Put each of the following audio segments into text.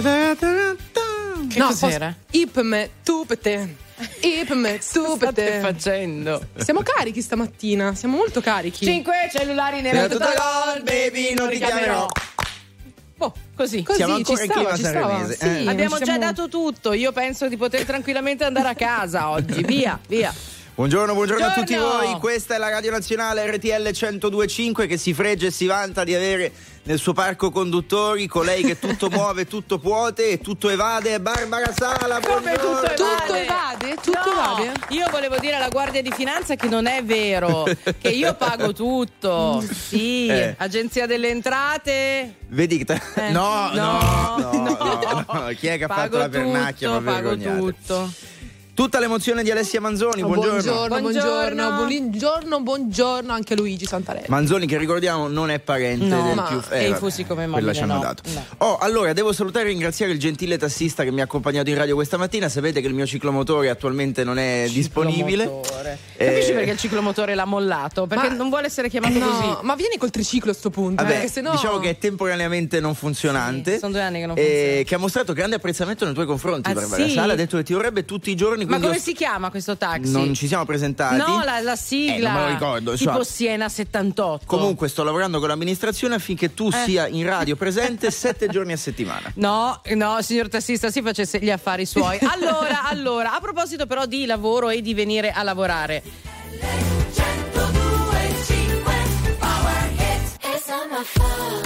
Che no, cos'era? Ipme, tupete. Ipme, tupete. State facendo? Siamo carichi stamattina, siamo molto carichi. Cinque cellulari nella tutto gol, baby, non ti chiamerò. Oh, così. Così Siamo ancora ci in stava, clima ci stava. sanremese, Sì, eh. Abbiamo ci già dato tutto. Io penso di poter tranquillamente andare a casa oggi. Via, via. Buongiorno, buongiorno a tutti Buongiorno. voi. Questa è la Radio Nazionale RTL 1025 che si fregge e si vanta di avere nel suo parco conduttori colei che tutto muove, tutto puote e tutto evade. Barbara Sala, Come buongiorno. tutto Tutto evade? Tutto No, evade? io volevo dire alla Guardia di Finanza che non è vero, che io pago tutto. Sì, Eh. Agenzia delle Entrate. Vedi che te- Eh, no, no, no, no, no. no. Chi è che ha pago fatto la pernacchia? tutto, Ma pago vergognate. tutto. Tutta l'emozione di Alessia Manzoni, Oh, buongiorno. buongiorno, Buongiorno. buongiorno, buongiorno, anche Luigi Santarelli. Manzoni che ricordiamo non è parente No, del ma- più e i vabbè, fusi come quella mobile, ci hanno no, dato. no. Oh, allora devo salutare e ringraziare il gentile tassista che mi ha accompagnato in radio questa mattina. Sapete che il mio ciclomotore attualmente non è disponibile. Eh, Capisci perché il ciclomotore l'ha mollato? Perché Ma- non vuole essere chiamato No, così. ma vieni col triciclo a sto punto, Vabbè, perché sennò... diciamo che è temporaneamente non funzionante. Sì, sono due anni che non eh, funziona. Che ha mostrato grande apprezzamento nei tuoi confronti. Ah, Barbara sì? Sala ha detto che ti vorrebbe tutti i giorni. Ma come ho- si chiama questo taxi? Non ci siamo presentati. No, la, la sigla. Eh, non me lo ricordo, Tipo insomma. Siena 78. Comunque sto lavorando con l'amministrazione affinché tu Eh. sia in radio presente sette giorni a settimana. No, no, signor tassista, si facesse gli affari suoi. Allora, allora, a proposito però di lavoro e di venire a lavorare. It's not my.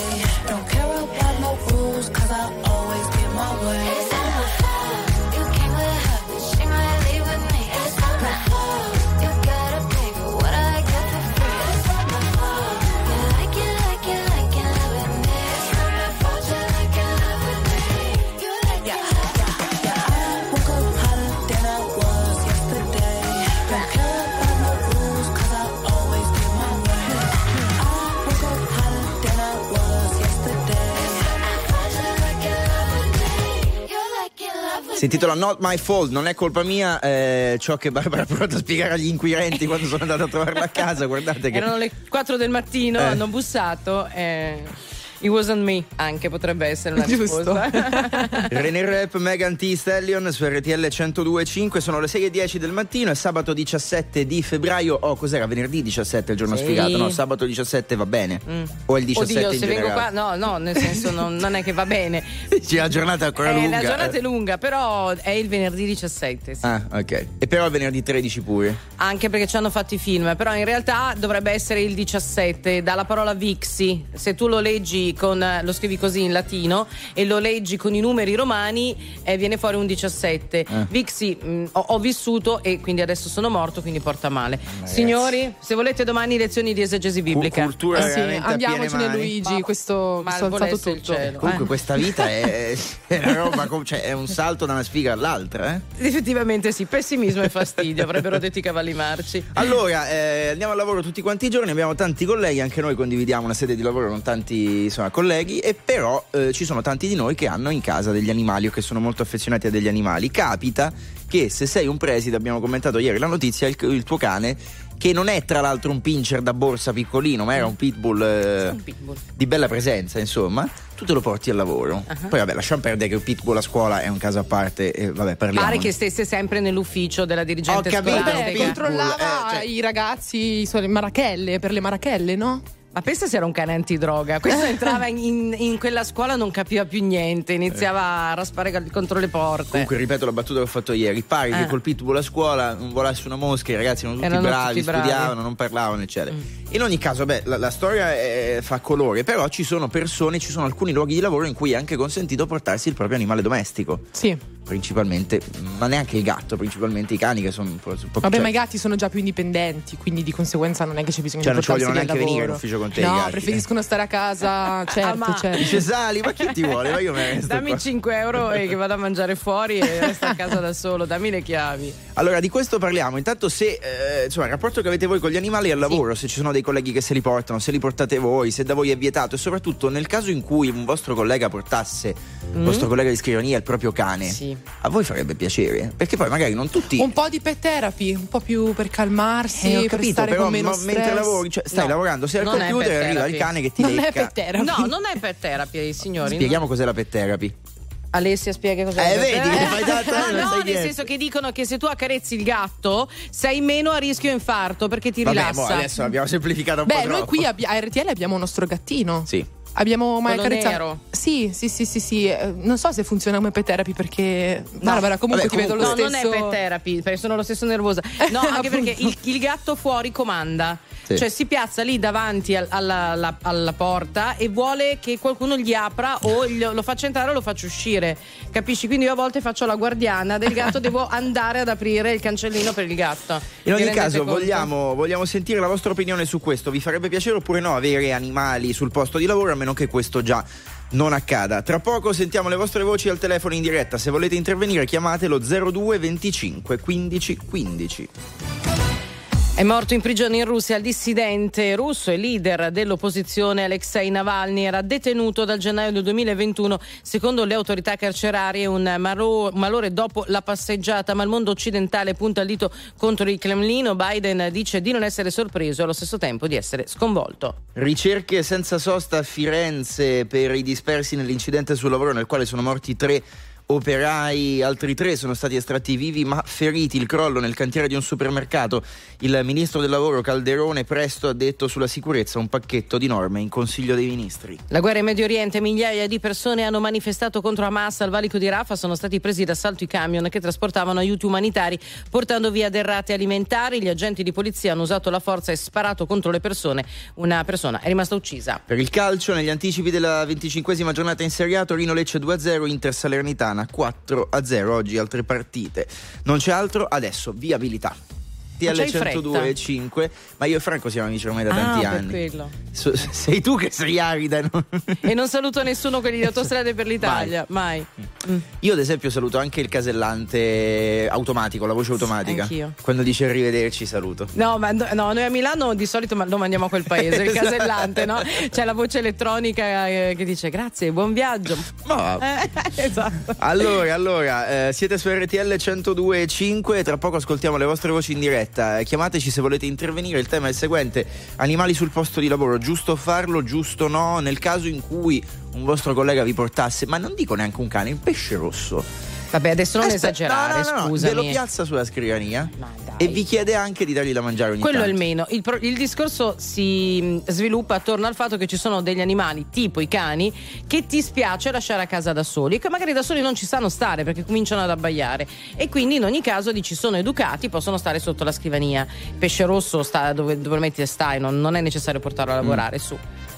Si intitola Not My Fault, non è colpa mia eh, ciò che Barbara ha provato a spiegare agli inquirenti quando sono andato a trovarla a casa. Guardate che. Erano le 4 del mattino, Eh. hanno bussato e It wasn't me, anche potrebbe essere una Giusto. risposta. René Rap, Megan T. Stallion su RTL 102.5 sono le 6.10 del mattino, è sabato 17 di febbraio. Oh, cos'era? Venerdì 17 è il giorno Sì. sfigato? No, sabato 17 va bene. O è il 17 Oddio, in se vengo qua, generale? no, no, nel senso non, non è che va bene. Sì, la giornata è ancora Eh, lunga. la giornata eh. è lunga, però è il venerdì 17. sì. Ah, ok. E però è venerdì 13 pure. Anche perché ci hanno fatto i film, però in realtà dovrebbe essere il 17, dalla parola Vixi. Se tu lo leggi con eh, lo scrivi così in latino e lo leggi con i numeri romani, eh, viene fuori un 17. Vixi mh, ho, ho vissuto e quindi adesso sono morto, quindi porta male. Signori, se volete domani lezioni di esegesi biblica. cultura Eh sì, andiamocene. Luigi, Ma- questo, questo ha alzato tutto. cielo. Comunque Eh. questa vita è, è una roba, cioè è un salto da una sfiga all'altra, eh? Effettivamente sì, pessimismo e fastidio, avrebbero detto i cavalli marci. Allora, eh, andiamo al lavoro tutti quanti i giorni, abbiamo tanti colleghi, anche noi condividiamo una sede di lavoro con tanti insomma, colleghi, e però eh, ci sono tanti di noi che hanno in casa degli animali o che sono molto affezionati a degli animali. Capita che se sei un preside, abbiamo commentato ieri la notizia, il, il tuo cane, che non è tra l'altro un pincher da borsa piccolino, ma era un pitbull, eh, Un pitbull. di bella presenza, insomma, tu te lo porti al lavoro. Poi vabbè, lasciamo perdere che il pitbull a scuola è un caso a parte, e vabbè, parliamo. Pare che stesse sempre nell'ufficio della dirigente Ho capito, scolastica. Pitbull, controllava eh, cioè- i ragazzi sulle marachelle, per le marachelle, no? Ma pensa se era un cane antidroga. Questo entrava in, in- quella scuola, non capiva più niente, iniziava a raspare contro le porte. Comunque ripeto la battuta che ho fatto ieri, pare che Eh. col pitbull a scuola non volasse una mosca, i ragazzi erano tutti Erano bravi, tutti bravi. Mm. studiavano, non parlavano, eccetera. In ogni caso, beh, la, la storia è- fa colore, però ci sono persone, ci sono alcuni luoghi di lavoro in cui è anche consentito portarsi il proprio animale domestico. Sì. Principalmente, ma neanche il gatto, principalmente i cani che sono un po'. Vabbè, cioè- ma i gatti sono già più indipendenti, quindi di conseguenza non è che c'è bisogno Cioè, di non ci vogliono neanche venire in ufficio con te i No, gatti, eh. preferiscono stare a casa, certo, Ah, ma- certo. Dice Sali, ma chi ti vuole? Ma io me Dammi qua. 5 euro e che vado a mangiare fuori e resto a casa da solo, dammi le chiavi. Allora, di questo parliamo. Intanto, se eh, insomma, il rapporto che avete voi con gli animali al lavoro, se ci sono dei colleghi che se li portano, se li portate voi, se da voi è vietato, e soprattutto nel caso in cui un vostro collega portasse, un vostro collega di scrivania, il proprio cane, Mm. Sì. A voi farebbe piacere. Perché poi magari non tutti. Un po' di pet therapy, un po' più per calmarsi, Eh, ho per capito, stare però con meno ma- mentre lavori, cioè, stai No, lavorando, sei al non è computer e pet arriva il therapy. cane che ti Non è lecca. pet therapy. No, non è per terapia, signori. Spieghiamo cos'è la pet therapy. Alessia spiega cos'è. Eh, pet vedi che therapy. fai tanto, eh, non no, sai nel niente. senso che dicono che se tu accarezzi il gatto sei meno a rischio infarto perché ti Vabbè, rilassa. boh, adesso l'abbiamo semplificato un Beh, po' noi troppo. qui abbi- a RTL abbiamo un nostro gattino. Sì. Abbiamo mai Quello accarezzato? nero? Sì, sì, sì, sì, sì. Eh, Non so se funziona come pet therapy perché Barbara comunque Vabbè, ti vedo lo No, stesso. non è per therapy, perché sono lo stesso nervosa. No, anche perché il, il gatto fuori comanda. Sì. Cioè si piazza lì davanti al- alla, alla- alla porta e vuole che qualcuno gli apra o lo faccia entrare o lo faccia uscire. Capisci? Quindi io a volte faccio la guardiana del gatto, devo andare ad aprire il cancellino per il gatto. In ogni caso vogliamo, vogliamo sentire la vostra opinione su questo. Vi farebbe piacere oppure no avere animali sul posto di lavoro a meno che questo già non accada. Tra poco sentiamo le vostre voci al telefono in diretta. Se volete intervenire chiamatelo 02 25 15 15. È morto in prigione in Russia il dissidente russo e leader dell'opposizione Alexei Navalny. Era detenuto dal gennaio del 2021, secondo le autorità carcerarie, un malo- malore dopo la passeggiata. Ma il mondo occidentale punta il dito contro il Cremlino. Biden dice di non essere sorpreso e allo stesso tempo di essere sconvolto. Ricerche senza sosta a Firenze per i dispersi nell'incidente sul lavoro nel quale sono morti tre operai, altri tre sono stati estratti vivi ma feriti, il crollo nel cantiere di un supermercato. Il ministro del lavoro Calderone presto ha detto sulla sicurezza un pacchetto di norme in Consiglio dei Ministri. La guerra in Medio Oriente, migliaia di persone hanno manifestato contro Hamas al valico di Rafah, sono stati presi d'assalto i camion che trasportavano aiuti umanitari portando via derrate alimentari, gli agenti di polizia hanno usato la forza e sparato contro le persone, una persona è rimasta uccisa. Per il calcio, negli anticipi della 25esima giornata in Serie A, Torino Lecce 2-0, Inter Salernitana 4-0. Oggi altre partite. Non c'è altro, adesso viabilità. Ma TL c'hai fretta? 102.5, ma io e Franco siamo amici ormai da tanti ah, per anni. So- sei tu che sei arida. e non- E non saluto nessuno quelli di Autostrade per l'Italia, mai. Io ad esempio saluto anche il casellante automatico, la voce automatica. anch'io. Quando dice arrivederci saluto. No, ma no, noi a Milano di solito lo mandiamo a quel paese, il Esatto. casellante, no? C'è la voce elettronica eh, che dice grazie, buon viaggio. Ma Eh, esatto. Allora, allora, eh, siete su RTL 102.5 e tra poco ascoltiamo le vostre voci in diretta. Diretta. Eh, Chiamateci se volete intervenire. Il tema è il seguente: animali sul posto di lavoro, giusto farlo, giusto no? Nel caso in cui un vostro collega vi portasse, ma non dico neanche un cane, un pesce rosso. Vabbè, adesso non Aspetta, esagerare, no, no, no, scusami. Ve lo piazza sulla scrivania e vi chiede anche di dargli da mangiare ogni Quello tanto. il meno. Il, pro- il discorso si mh, sviluppa attorno al fatto che ci sono degli animali, tipo i cani, che ti spiace lasciare a casa da soli, che magari da soli non ci sanno stare perché cominciano ad abbaiare. E quindi in ogni caso dici sono educati, possono stare sotto la scrivania. Il pesce rosso sta dove, dove metti stai, non, non è necessario portarlo a lavorare su.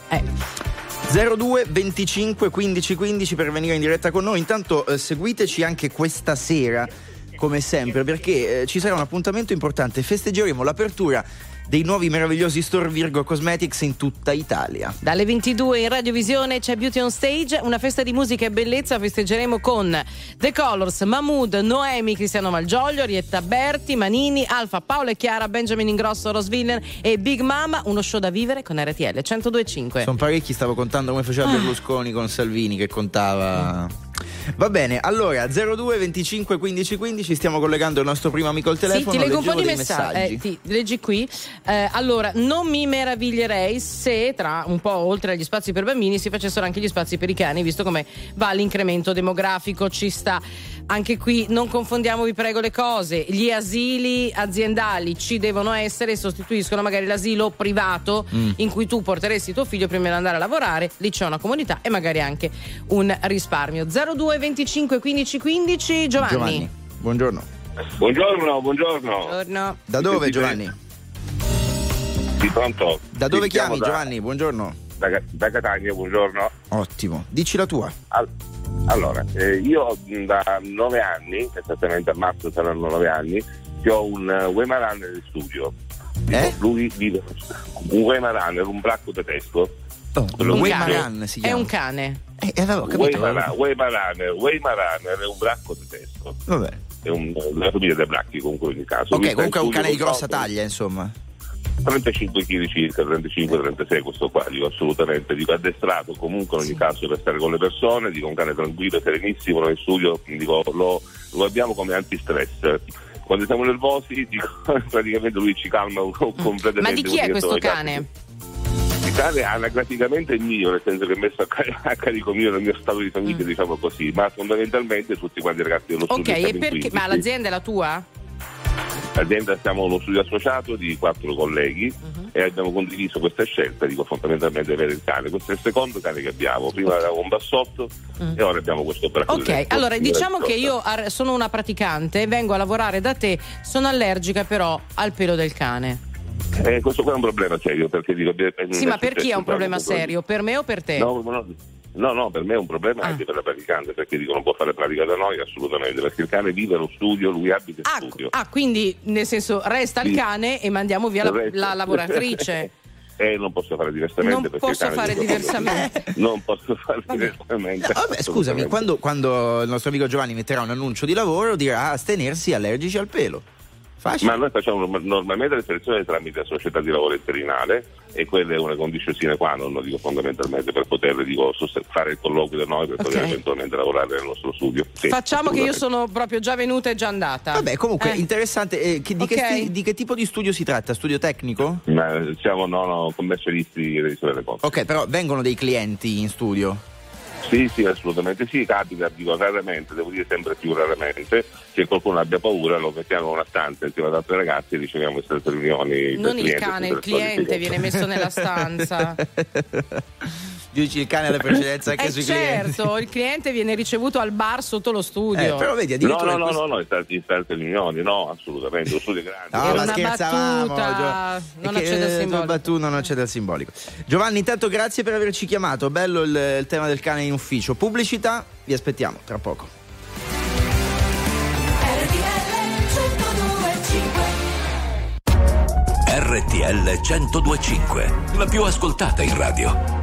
Eh. 02 25 15 15 per venire in diretta con noi. Intanto eh, seguiteci anche questa sera, come sempre, perché eh, ci sarà un appuntamento importante. Festeggeremo l'apertura dei nuovi meravigliosi store Virgo Cosmetics in tutta Italia. Dalle 22 in radiovisione c'è Beauty on Stage, una festa di musica e bellezza. Festeggeremo con The Colors, Mahmood, Noemi, Cristiano Malgioglio, Rietta Berti, Manini, Alfa, Paolo e Chiara, Benjamin Ingrosso, Rose Villain e Big Mama. Uno show da vivere con RTL 102.5. Sono parecchi, stavo contando come faceva Berlusconi con Salvini che contava. Va bene, allora 02 25 15 15 stiamo collegando il nostro primo amico al Sì, telefono. ti leggo un po' di dei messaggi. Eh, ti- leggi qui. Eh, allora, non mi meraviglierei se tra un po' oltre agli spazi per bambini si facessero anche gli spazi per i cani, visto come va l'incremento demografico, ci sta. Anche qui non confondiamo, vi prego, le cose. Gli asili aziendali ci devono essere e sostituiscono magari l'asilo privato Mm. in cui tu porteresti tuo figlio prima di andare a lavorare, lì c'è una comunità e magari anche un risparmio. 02 25 15 15 Giovanni. Giovanni, buongiorno. Buongiorno, buongiorno. Buongiorno. Da dove? Giovanni? Sì, pronto? Da dove chiami da- Giovanni? Buongiorno. Da, da Catania, buongiorno. Ottimo, dici la tua. Al- allora, eh, io da nove anni, esattamente a marzo saranno nove anni, che ho un uh, Weimaraner nel studio. Eh? Lui vive un Weimaraner, un bracco tedesco. Oh, Un Weimaran cane. si È chiama. un cane. Eh, eh, avevo capito. Weimara- Weimaraner, Weimaraner è un bracco tedesco. Vabbè. È un, la famiglia dei bracchi comunque in ogni caso. Ok, comunque è un cane di grossa taglia, insomma. 35 kg circa, 35-36 questo qua, dico assolutamente, dico addestrato comunque in ogni caso per stare con le persone, dico un cane tranquillo, serenissimo, noi in studio, dico, lo, lo abbiamo come antistress. Quando siamo nervosi, dico, praticamente lui ci calma completamente. Ma di chi è questo "Ragazzi, cane? Il cane anagraficamente è mio, nel senso che è messo a, car- a carico mio nel mio stato di famiglia, diciamo così, ma fondamentalmente tutti quanti i ragazzi dello Ok, studio. e siamo in perché? 15. Ma l'azienda è la tua? L'azienda siamo uno studio associato di quattro colleghi Mhm. e abbiamo condiviso questa scelta, dico fondamentalmente avere il cane. Questo è il secondo cane che abbiamo. Prima avevamo un bassotto e ora abbiamo questo bracco Mm. Ok, allora diciamo che io sono una praticante, vengo a lavorare da te, sono allergica però al pelo del cane. Eh, questo qua è un problema serio perché dico... Sì, ma per chi è un problema serio? Per me o per te? No, no, no, no, per me è un problema Ah. anche per la praticante perché dico non può fare pratica da noi assolutamente perché il cane vive allo studio, lui abita in Ah, studio. ah, quindi nel senso resta il Sì. cane e mandiamo via la, Il la lavoratrice. Eh, non posso fare diversamente. Non perché il posso fare diversamente. Non posso fare diversamente. No, vabbè, scusami, quando, quando il nostro amico Giovanni metterà un annuncio di lavoro dirà astenersi allergici al pelo. Facile. Ma noi facciamo norma- normalmente le selezioni tramite società di lavoro interinale e quella è una condizione sine qua non, dico fondamentalmente per poter dico, fare il colloquio da noi per Ok. poter eventualmente lavorare nel nostro studio. Sì, Facciamo che io sono proprio già venuta e già andata. Vabbè, comunque Eh. interessante. eh, che- di, Ok. che di che tipo di studio si tratta? Studio tecnico? Ma siamo no, no, commercialisti revisione delle cose. Ok, però vengono dei clienti in studio. Sì, sì, assolutamente sì, capita, dico raramente, devo dire sempre più raramente, che qualcuno abbia paura, lo mettiamo in una stanza insieme ad altri ragazzi e riceviamo queste riunioni. Non il cliente, cane, il cliente viene messo nella stanza. Dici il cane ha la precedenza anche Eh sui certo, clienti. il cliente viene ricevuto al bar sotto lo studio. Eh, però vedi, No, addirittura no, no, questo- no, no, in tante, in tante riunioni, no, assolutamente, lo studio è grande. No, ma una scherzavamo, Gio- non accede al eh, simbolico. battu- non accede al simbolico. Giovanni, intanto grazie per averci chiamato. Bello il, il tema del cane in ufficio. Pubblicità, vi aspettiamo tra poco. RTL 1025, la più ascoltata in radio.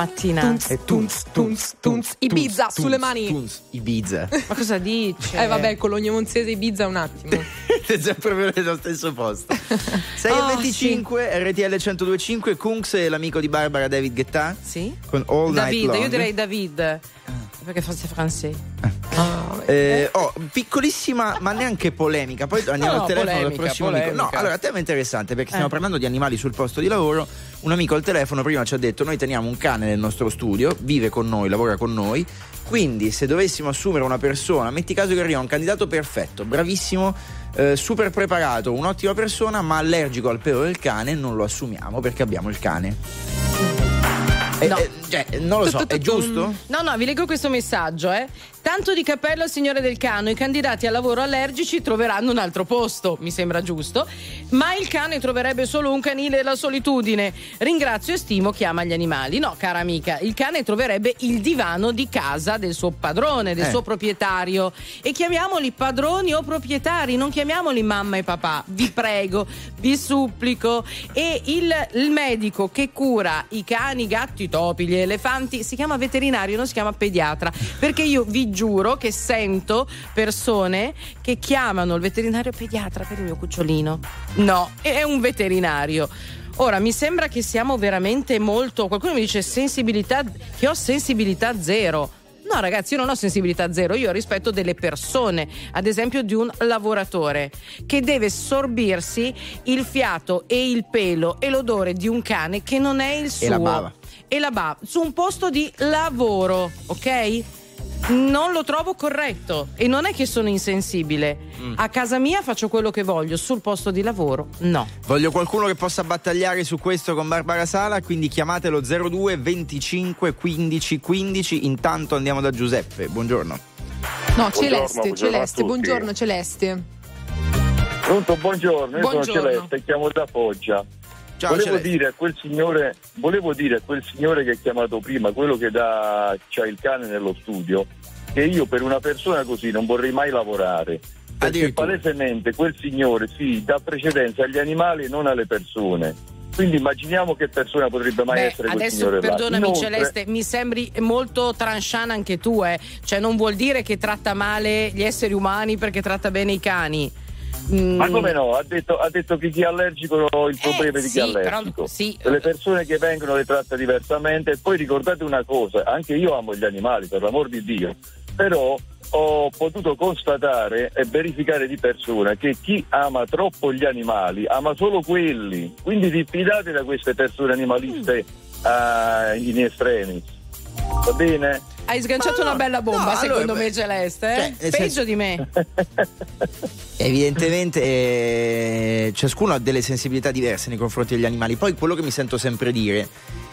Stamattina? Tunz, tunz, tunz, tunz. Ibiza, tunz, sulle mani. tunz, Ibiza. Ma cosa dici? Eh vabbè, Cologno Monzese Ibiza un attimo. Siete già proprio nello stesso posto. 6 Oh, e 25, RTL 1025, Kunks e l'amico di Barbara David Guetta. Sì? Con All Night David, Long. io direi David. Perché forse è francese. Eh, oh, piccolissima, ma neanche polemica. Poi andiamo No, al telefono del polemica, prossimo amico. No, polemica. allora, tema interessante perché stiamo Eh. parlando di animali sul posto di lavoro. Un amico al telefono prima ci ha detto: Noi teniamo un cane nel nostro studio, vive con noi, lavora con noi. Quindi, se dovessimo assumere una persona, metti caso che arriva un candidato perfetto, bravissimo, eh, super preparato, un'ottima persona, ma allergico al pelo del cane, non lo assumiamo perché abbiamo il cane. Eh, No. eh, cioè, non lo so, è giusto? No, no, vi leggo questo messaggio, eh. Tanto di cappello al signore del cano, i candidati a lavoro allergici troveranno un altro posto, mi sembra giusto, ma il cane troverebbe solo un canile della solitudine. Ringrazio e stimo chi ama gli animali. No, cara amica, il cane troverebbe il divano di casa del suo padrone, del Eh. suo proprietario. E chiamiamoli padroni o proprietari, non chiamiamoli mamma e papà. Vi prego, vi supplico. E il, il medico che cura i cani, i gatti, i topi, gli elefanti si chiama veterinario, non si chiama pediatra. Perché io vi giuro che sento persone che chiamano il veterinario pediatra per il mio cucciolino. No, è un veterinario. Ora, mi sembra che siamo veramente molto. Qualcuno mi dice sensibilità, che ho sensibilità zero. No, ragazzi, io non ho sensibilità zero, io rispetto delle persone, ad esempio di un lavoratore che deve sorbirsi il fiato e il pelo e l'odore di un cane che non è il suo. E la bava. E la bava, su un posto di lavoro, ok? Non lo trovo corretto e non è che sono insensibile. Mm. A casa mia faccio quello che voglio, sul posto di lavoro no. Voglio qualcuno che possa battagliare su questo con Barbara Sala, quindi chiamatelo 02 25 15 15. Intanto andiamo da Giuseppe. Buongiorno. No, Celeste, buongiorno Celeste, buongiorno Celeste. Pronto, buongiorno, io Buongiorno. sono Celeste, chiamo da Foggia. Ciao volevo dire, a quel signore, volevo dire a quel signore che ha chiamato prima, quello che dà, c'ha il cane nello studio, che io per una persona così non vorrei mai lavorare. Perché palesemente quel signore sì, dà precedenza agli animali e non alle persone. Quindi immaginiamo che persona potrebbe mai Beh, essere quel adesso signore perdonami Inoltre- Celeste, mi sembri molto tranchant anche tu, eh. Cioè non vuol dire che tratta male gli esseri umani perché tratta bene i cani. Mm, Ma come no? Ha detto, ha detto che chi è allergico il problema di chi sì, è allergico. però- sì. Le persone che vengono le tratta diversamente e poi ricordate una cosa, anche io amo gli animali, per l'amor di Dio, però ho potuto constatare e verificare di persona che chi ama troppo gli animali ama solo quelli, quindi diffidate da queste persone animaliste Mm. eh, in estremis. Va bene? Hai sganciato no, una bella bomba, no, secondo allora, me, Celeste. Eh? cioè, Peggio senso- di me. Evidentemente eh, ciascuno ha delle sensibilità diverse nei confronti degli animali. Poi quello che mi sento sempre dire,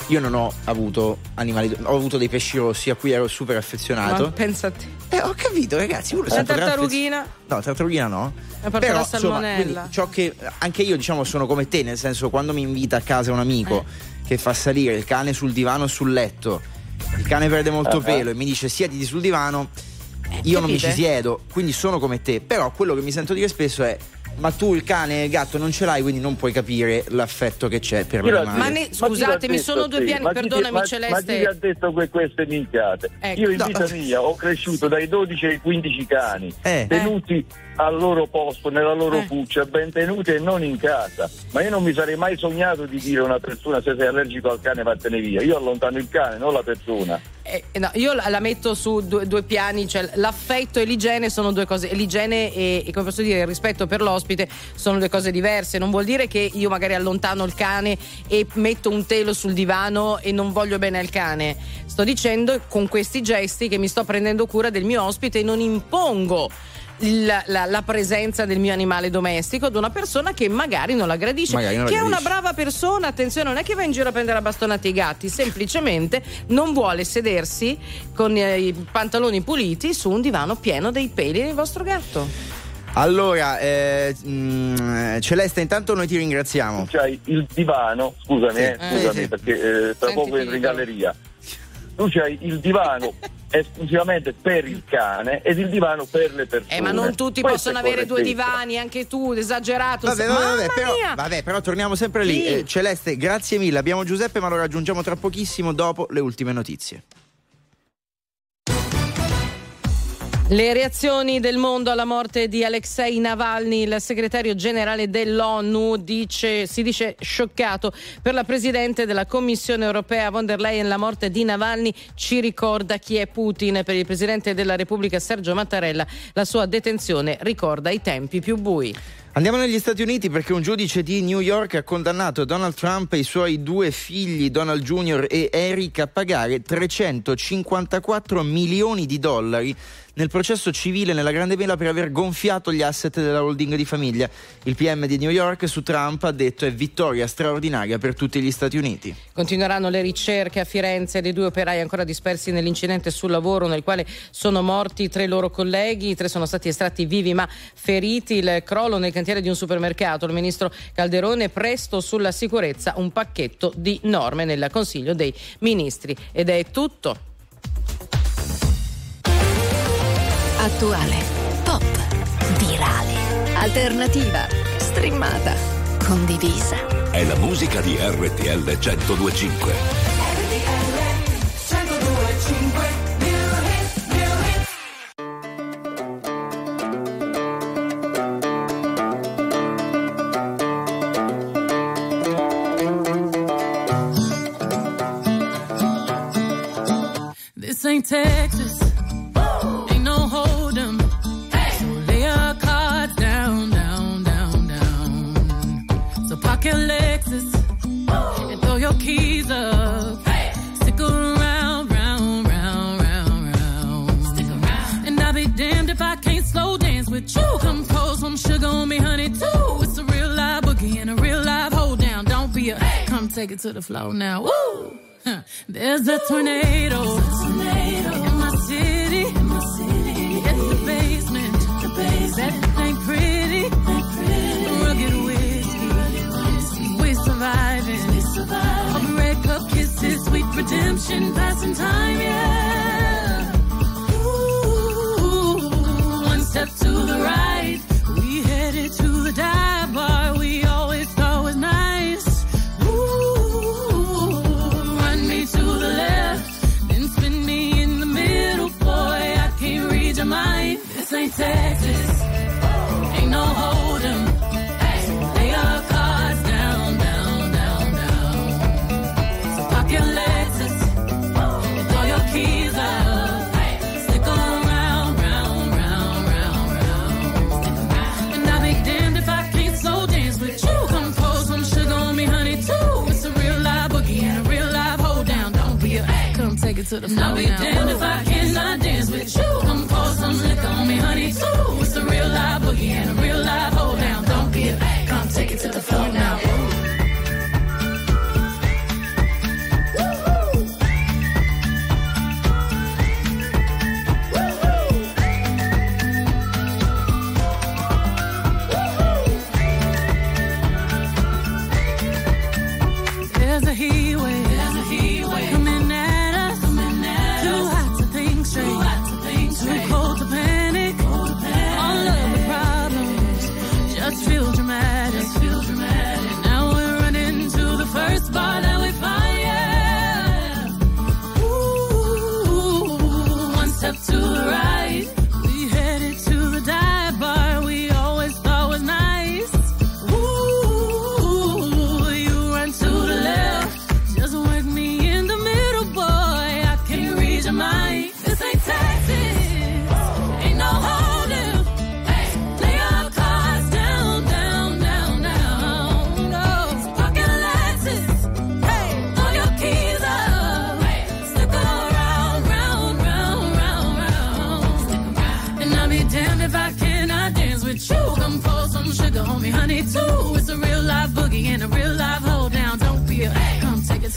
io non ho avuto animali, ho avuto dei pesci rossi a cui ero super affezionato. Ma pensa a te. Eh, ho capito, ragazzi. Uno La tartarughina? affez- No, tartarughina no. A parte Però, la insomma, salmonella. quindi, ciò che anche io, diciamo, sono come te, nel senso, quando mi invita a casa un amico Eh. che fa salire il cane sul divano o sul letto, il cane perde molto Ah, pelo e mi dice siediti sul divano, io non mi ci capite? siedo, quindi sono come te. Però quello che mi sento dire spesso è. Ma tu il cane e il gatto non ce l'hai, quindi non puoi capire l'affetto che c'è per l'animale. Ma ne- scusatemi, sono due piani, perdonami, ma- Celeste. Ma chi ti ha detto que- queste minchiate? Ecco. Io in No. vita mia ho cresciuto dai 12 ai 15 cani, Eh. tenuti al loro posto, nella loro Eh. cuccia, ben tenuti e non in casa. Ma io non mi sarei mai sognato di dire a una persona se sei allergico al cane vattene via. Io allontano il cane, non la persona. Eh, no, io la, la metto su due, due piani, cioè l'affetto e l'igiene sono due cose. L'igiene e, e come posso dire, il rispetto per l'ospite sono due cose diverse. Non vuol dire che io magari allontano il cane e metto un telo sul divano e non voglio bene al cane. Sto dicendo con questi gesti che mi sto prendendo cura del mio ospite e non impongo. Il- la, la presenza del mio animale domestico ad una persona che magari non la gradisce, non la che è una gradisce. brava persona, attenzione, non è che va in giro a prendere a bastonate i gatti, semplicemente non vuole sedersi con eh, i pantaloni puliti su un divano pieno dei peli del vostro gatto. Allora, eh, mm, Celeste, intanto noi ti ringraziamo. C'hai il divano, scusami, eh, Eh, scusami, sì. perché eh, tra Sentiti poco entro in galleria. Tu c'hai il divano esclusivamente per il cane ed il divano per le persone. Eh, ma non tutti Questa possono avere due divani, anche tu, esagerato. Vabbè, Mamma vabbè, vabbè, però, mia! vabbè, però torniamo sempre lì. Sì. Eh, Celeste, grazie mille. Abbiamo Giuseppe, ma lo raggiungiamo tra pochissimo dopo le ultime notizie. Le reazioni del mondo alla morte di Alexei Navalny, il segretario generale dell'ONU, dice, si dice scioccato per la presidente della Commissione europea von der Leyen. La morte di Navalny ci ricorda chi è Putin. Per il presidente della Repubblica Sergio Mattarella, la sua detenzione ricorda i tempi più bui. Andiamo negli Stati Uniti perché un giudice di New York ha condannato Donald Trump e i suoi due figli, Donald Jr. e Eric, a pagare 354 milioni di dollari nel processo civile nella Grande Mela per aver gonfiato gli asset della holding di famiglia. Il PM di New York su Trump ha detto è vittoria straordinaria per tutti gli Stati Uniti. Continueranno le ricerche a Firenze dei due operai ancora dispersi nell'incidente sul lavoro nel quale sono morti tre loro colleghi, tre sono stati estratti vivi ma feriti, il crollo nel cantiere di un supermercato. Il ministro Calderone presto sulla sicurezza un pacchetto di norme nel Consiglio dei Ministri. Ed è tutto. Attuale, pop, virale, alternativa, streamata, condivisa. È la musica di RTL 1025. This ain't Texas. Your Lexus and throw your keys up. Stick around, round, round, round, round. Stick around. And I'll be damned if I can't slow dance with you. Come pour some sugar on me, honey, too. It's a real live boogie and a real live hold down. Don't be a come take it to the floor now. Woo! Huh. There's a tornado. In my city. Redemption, passing time, yeah. Ooh, one step to the right. We headed to the dive to the floor. I'll be damned if I cannot dance with you. Come pour some liquor on me, honey, too. It's a real live boogie and a real live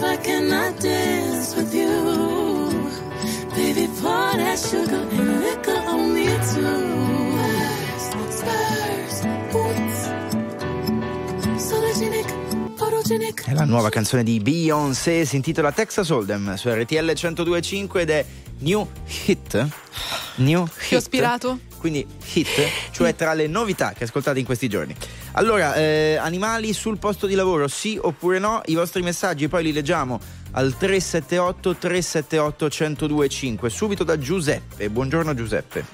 If I cannot dance with you. Baby, pour that sugar and liquor on me too. Spurs, spurs, boots. Sologenic. È la nuova canzone di Beyoncé, si intitola Texas Hold'em su RTL 102.5 ed è New Hit. New Hit. Ti ho ispirato? Quindi hit, cioè tra le novità che ascoltate in questi giorni. Allora, eh, animali sul posto di lavoro, sì oppure no? I vostri messaggi poi li leggiamo al 378 378 1025. Subito da Giuseppe. Buongiorno Giuseppe.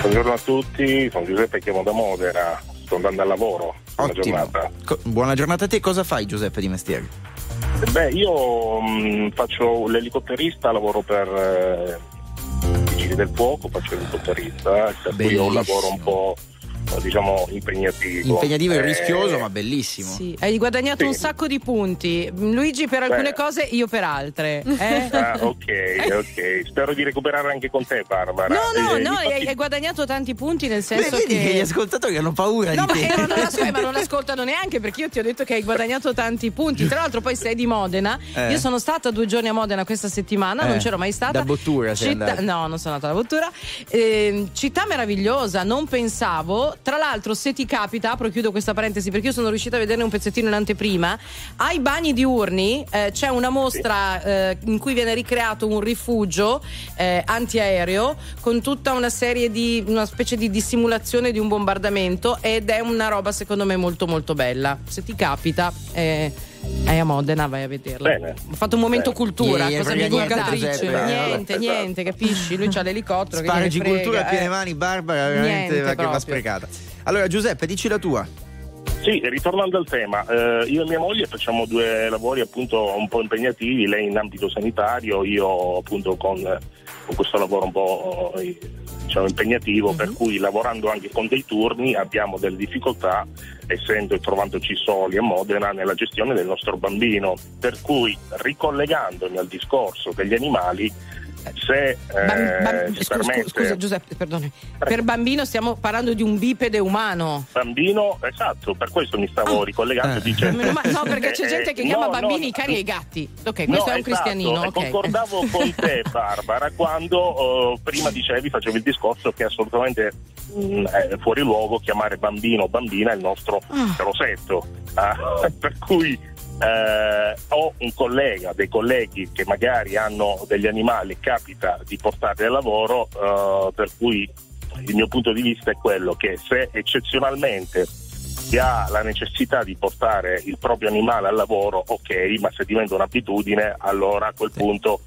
Buongiorno a tutti, sono Giuseppe, chiamo da Modena, sto andando al lavoro. Buona Ottimo. giornata. Co- buona giornata a te. Cosa fai Giuseppe di mestiere? Eh Beh, io mh, faccio l'elicotterista, lavoro per eh, Vigili del Fuoco, faccio l'elicotterista, per cui ho un lavoro un po' diciamo impegnativo. Impegnativo e Eh, rischioso, ma bellissimo. Sì, hai guadagnato Sì. un sacco di punti. Luigi per alcune Beh. cose, io per altre. Eh? Ah, ok, ok. Spero di recuperare anche con te, Barbara. No, no, Eh, no, infatti- hai, hai guadagnato tanti punti nel Beh, senso vedi che... che... gli ascoltatori hanno paura No, di ma, te. eh, ma non ascol- ma non ascoltano neanche perché io ti ho detto che hai guadagnato tanti punti. Tra l'altro, poi sei di Modena. Eh. Io sono stata due giorni a Modena questa settimana, non Eh, c'ero mai stata. da Bottura sei Città- andata. No, non sono andata alla Bottura. Eh, città meravigliosa, non pensavo. Tra l'altro, se ti capita, apro e chiudo questa parentesi perché io sono riuscita a vederne un pezzettino in anteprima. Ai bagni diurni eh, c'è una mostra eh, in cui viene ricreato un rifugio eh, antiaereo con tutta una serie di una specie di dissimulazione di un bombardamento ed è una roba secondo me molto molto bella. Se ti capita, eh, hai a Modena, vai a vederla. Bene. Ho fatto un momento Bene. cultura, Niente, cosa mi frega niente. Niente, Esatto. niente, capisci? Lui c'ha l'elicottero. che Spargi cultura a piene eh. mani, Barbara, veramente Niente va, che va sprecata. Allora, Giuseppe, dici la tua. Sì, ritornando al tema, eh, io e mia moglie facciamo due lavori appunto un po' impegnativi, lei in ambito sanitario, io appunto con, con questo lavoro un po' eh, diciamo, impegnativo, per cui lavorando anche con dei turni abbiamo delle difficoltà, essendo e trovandoci soli a Modena, nella gestione del nostro bambino. Per cui ricollegandomi al discorso degli animali, se eh, Bam- bam- si scusa, permette... scusa, Giuseppe, perdoni. Per bambino stiamo parlando di un bipede umano. Bambino, esatto, per questo mi stavo ricollegando Eh. dicendo. No, perché c'è Eh, gente che chiama no, bambini i no. cani e i gatti. Ok, questo No, è un esatto, cristianino. e ok. concordavo con te, Barbara, quando eh, prima dicevi, facevi il discorso che assolutamente mh, è fuori luogo chiamare bambino o bambina il nostro Ah. rosetto. Ah, per cui eh, ho un collega, dei colleghi che magari hanno degli animali e capita di portarli al lavoro, eh, per cui il mio punto di vista è quello che se eccezionalmente si ha la necessità di portare il proprio animale al lavoro, ok, ma se diventa un'abitudine, allora a quel punto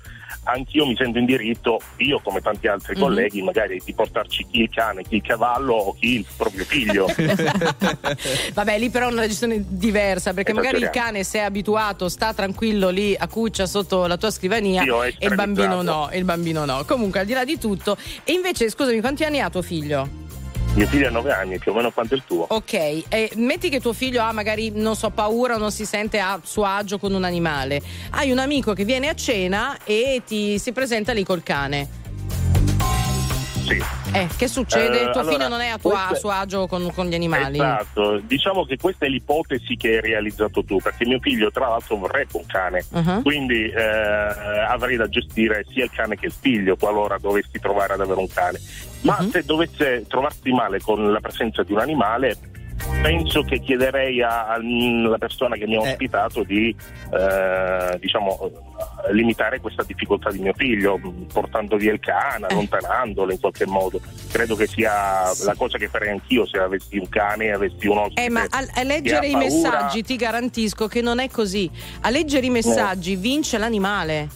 anch'io mi sento in diritto, io come tanti altri Mhm. colleghi, magari di portarci chi il cane, chi il cavallo o chi il proprio figlio. Vabbè, lì però è una gestione diversa perché magari il cane se è abituato, sta tranquillo lì a cuccia sotto la tua scrivania e il bambino no, e il bambino no. Comunque al di là di tutto, e invece scusami, quanti anni ha tuo figlio? Mio figlio ha 9 anni, più o meno quanto il tuo. Ok, e metti che tuo figlio ha magari, non so, paura o non si sente a suo agio con un animale. Hai un amico che viene a cena e ti si presenta lì col cane. Sì. Eh, che succede? Eh, tuo allora, figlio non è a, tuo, questa- a suo agio con, con gli animali. Esatto, diciamo che questa è l'ipotesi che hai realizzato tu, perché mio figlio tra l'altro vorrebbe un cane, Uh-huh. quindi eh, avrei da gestire sia il cane che il figlio qualora dovessi trovare ad avere un cane. Ma Uh-huh. se dovesse trovarsi male con la presenza di un animale, penso che chiederei alla persona che mi ha Eh. ospitato di eh, diciamo eh, limitare questa difficoltà di mio figlio, portando via il cane, Eh. allontanandolo in qualche modo. Credo che sia la cosa che farei anch'io se avessi un cane e avessi un ospite. Eh, ma a, a leggere i paura. messaggi ti garantisco che non è così. A leggere i messaggi vince l'animale.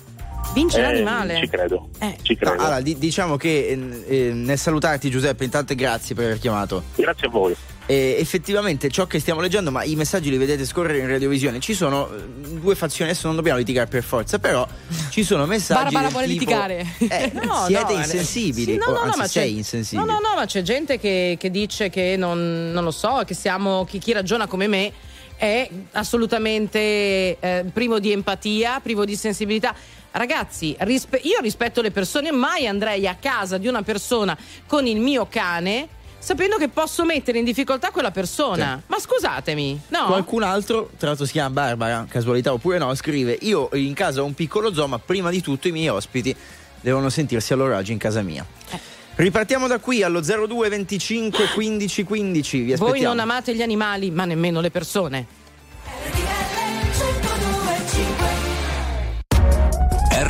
Vince Eh, l'animale. Ci credo. Eh. Ci No, credo. allora, di- diciamo che eh, eh, nel salutarti Giuseppe, intanto grazie per aver chiamato. Grazie a voi. E effettivamente ciò che stiamo leggendo, ma i messaggi li vedete scorrere in radiovisione, ci sono eh, due fazioni, adesso non dobbiamo litigare per forza, però ci sono messaggi Barbara vuole tipo, litigare. eh, No, siete no, insensibili, sì, no, o no, no, anzi ma sei c'è- insensibile. No, no, no, ma c'è gente che, che dice che non, non lo so, che siamo chi, chi ragiona come me è assolutamente eh, privo di empatia, privo di sensibilità. Ragazzi, rispe- io rispetto le persone, mai andrei a casa di una persona con il mio cane sapendo che posso mettere in difficoltà quella persona. Ma scusatemi, no? Qualcun altro, tra l'altro si chiama Barbara, casualità oppure no, scrive: Io in casa ho un piccolo zoo, ma prima di tutto i miei ospiti devono sentirsi a loro agio in casa mia. Eh. Ripartiamo da qui allo 02 25 15 15. Vi Voi aspettiamo. non amate gli animali, ma nemmeno le persone.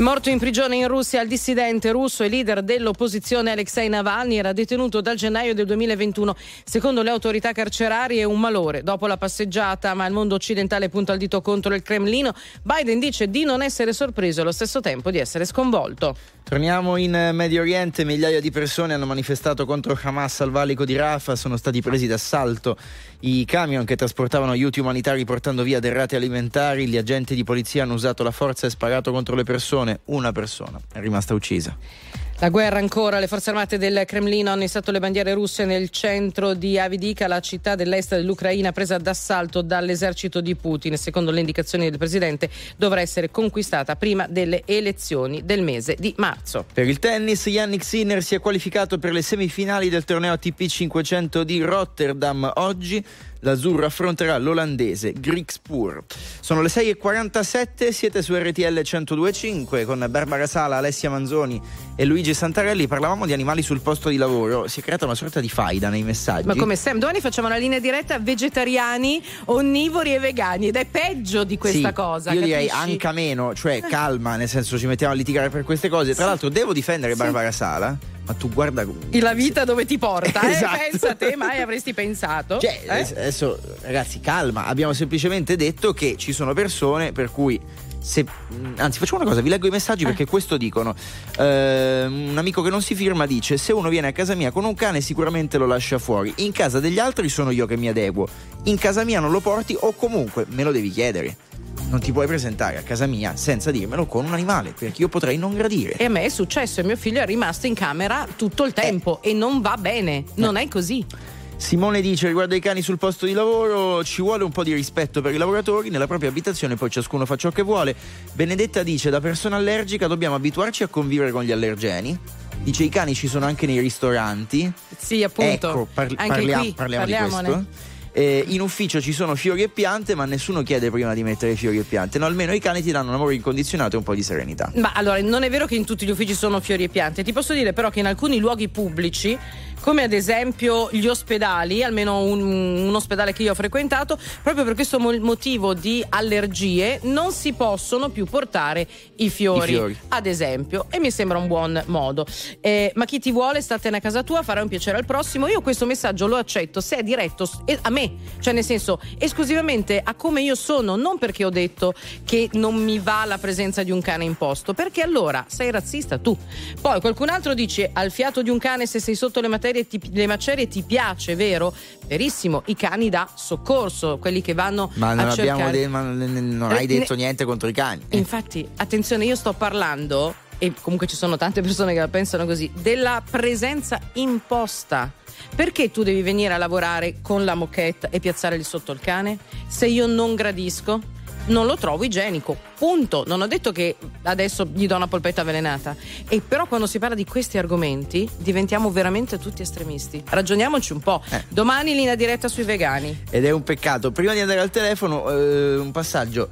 È morto in prigione in Russia il dissidente russo e leader dell'opposizione Alexei Navalny, era detenuto dal gennaio del 2021. Secondo le autorità carcerarie è un malore. Dopo la passeggiata, ma il mondo occidentale punta il dito contro il Cremlino, Biden dice di non essere sorpreso e allo stesso tempo di essere sconvolto. Torniamo in Medio Oriente, migliaia di persone hanno manifestato contro Hamas al valico di Rafah, sono stati presi d'assalto i camion che trasportavano aiuti umanitari portando via derrate alimentari, gli agenti di polizia hanno usato la forza e sparato contro le persone, una persona è rimasta uccisa. La guerra ancora, le forze armate del Cremlino hanno issato le bandiere russe nel centro di Avidika, la città dell'est dell'Ucraina presa d'assalto dall'esercito di Putin. Secondo le indicazioni del presidente dovrà essere conquistata prima delle elezioni del mese di marzo. Per il tennis, Yannick Sinner si è qualificato per le semifinali del torneo ATP 500 di Rotterdam. Oggi l'azzurro affronterà l'olandese Griekspoor. Sono le 6.47, siete su RTL 102.5 con Barbara Sala, Alessia Manzoni e Luigi Santarelli. Parlavamo di animali sul posto di lavoro, si è creata una sorta di faida nei messaggi. Ma come sempre, domani facciamo una linea diretta vegetariani, onnivori e vegani ed è peggio di questa Sì, cosa. Io direi capisci? anche meno, cioè calma, nel senso ci mettiamo a litigare per queste cose. Tra l'altro devo difendere Barbara Sala, ma tu guarda E La vita dove ti porta, eh? Esatto. pensa a te, mai avresti pensato. Cioè, Eh? adesso ragazzi, calma, abbiamo semplicemente detto che ci sono persone per cui se, anzi, facciamo una cosa, vi leggo i messaggi perché questo dicono. Eh, un amico che non si firma dice: Se uno viene a casa mia con un cane, sicuramente lo lascia fuori. In casa degli altri sono io che mi adeguo. In casa mia non lo porti, o comunque me lo devi chiedere. Non ti puoi presentare a casa mia senza dirmelo con un animale, perché io potrei non gradire. E a me è successo e mio figlio è rimasto in camera tutto il tempo e non va bene, non è così. Simone dice riguardo ai cani sul posto di lavoro ci vuole un po' di rispetto per i lavoratori nella propria abitazione poi ciascuno fa ciò che vuole Benedetta dice da persona allergica dobbiamo abituarci a convivere con gli allergeni dice i cani ci sono anche nei ristoranti Sì, appunto. ecco par- parlia- parliamo di parliamone. questo Eh, in ufficio ci sono fiori e piante ma nessuno chiede prima di mettere fiori e piante no almeno i cani ti danno un amore incondizionato e un po' di serenità Ma allora, non è vero che in tutti gli uffici sono fiori e piante. Ti posso dire però che in alcuni luoghi pubblici, come ad esempio gli ospedali, almeno un, un ospedale che io ho frequentato, proprio per questo mo- motivo di allergie, non si possono più portare i fiori. I fiori. Ad esempio, e mi sembra un buon modo. Eh, ma chi ti vuole, statene a casa tua, farà un piacere al prossimo. Io questo messaggio lo accetto se è diretto a me, cioè nel senso esclusivamente a come io sono, non perché ho detto che non mi va la presenza di un cane in posto, perché allora sei razzista tu. Poi qualcun altro dice al fiato di un cane se sei sotto le, materie ti- le macerie ti piace, vero? Verissimo, i cani da soccorso, quelli che vanno ma non, a cercare... de- ma non non Eh, hai detto ne- niente contro i cani Eh. Infatti, attenzione, io sto parlando, e comunque ci sono tante persone che la pensano così, della presenza imposta. Perché tu devi venire a lavorare con la moquette e piazzare lì sotto il cane? Se io non gradisco, non lo trovo igienico. Punto. Non ho detto che adesso gli do una polpetta avvelenata. E però quando si parla di questi argomenti diventiamo veramente tutti estremisti. Ragioniamoci un po'. Eh. Domani linea diretta sui vegani. Ed è un peccato. Prima di andare al telefono, eh, un passaggio.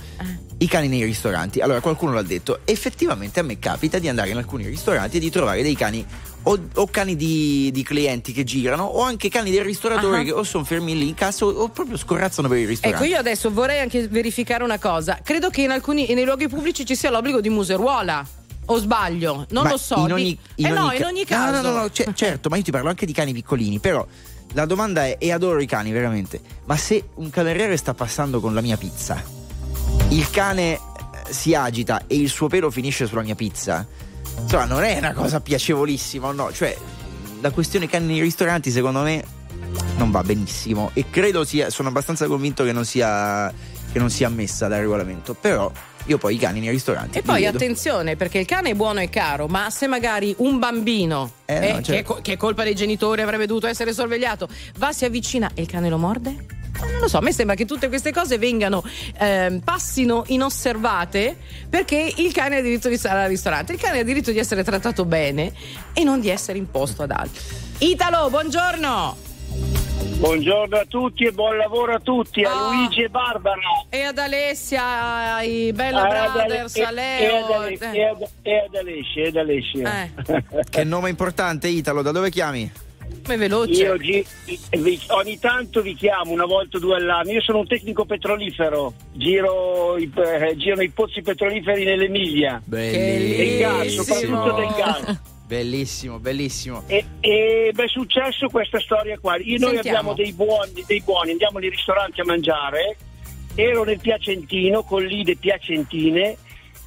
I cani nei ristoranti. Allora, qualcuno l'ha detto. Effettivamente a me capita di andare in alcuni ristoranti e di trovare dei cani. O, o cani di, di clienti che girano, o anche cani del ristoratore Ah. che o sono fermi lì in cassa o, o proprio scorazzano per il ristorante. Ecco, io adesso vorrei anche verificare una cosa. Credo che in alcuni nei luoghi pubblici ci sia l'obbligo di museruola. O sbaglio? Non Ma lo so. In ogni, eh no, ca- in ogni No, caso. No, no, no, ce- certo, ma io ti parlo anche di cani piccolini, però la domanda è, e adoro i cani veramente, ma se un cameriere sta passando con la mia pizza, il cane si agita e il suo pelo finisce sulla mia pizza, insomma non è una cosa piacevolissima, no? Cioè, la questione cani nei ristoranti secondo me non va benissimo e credo sia, sono abbastanza convinto che non sia, che non sia ammessa dal regolamento, però io poi i cani nei ristoranti. E poi vedo. attenzione, perché il cane è buono e caro, ma se magari un bambino, Eh, no, eh, certo. che, è co- che è colpa dei genitori, avrebbe dovuto essere sorvegliato, va, si avvicina e il cane lo morde? Non lo so, a me sembra che tutte queste cose vengano, ehm, passino inosservate perché il cane ha diritto di stare al ristorante, il cane ha diritto di essere trattato bene e non di essere imposto ad altri. Italo, buongiorno! Buongiorno a tutti e buon lavoro a tutti, a Ah. Luigi e Barbara. E ad Alessia, ai Bella Ah, Brothers, e- a e Leo. eh. E ad- e ad Alessia, e ad Alessia. Eh. Che nome importante Italo, da dove chiami? Come veloce. Io gi- vi- ogni tanto vi chiamo una volta o due all'anno. Io sono un tecnico petrolifero, giro i, eh, girano i pozzi petroliferi nell'Emilia. Del gas, soprattutto del gas. Bellissimo, bellissimo. E, e beh, è successo questa storia qua. Io- noi abbiamo dei buoni, dei buoni, andiamo nei ristoranti a mangiare. Ero nel Piacentino con l'Ide Piacentine.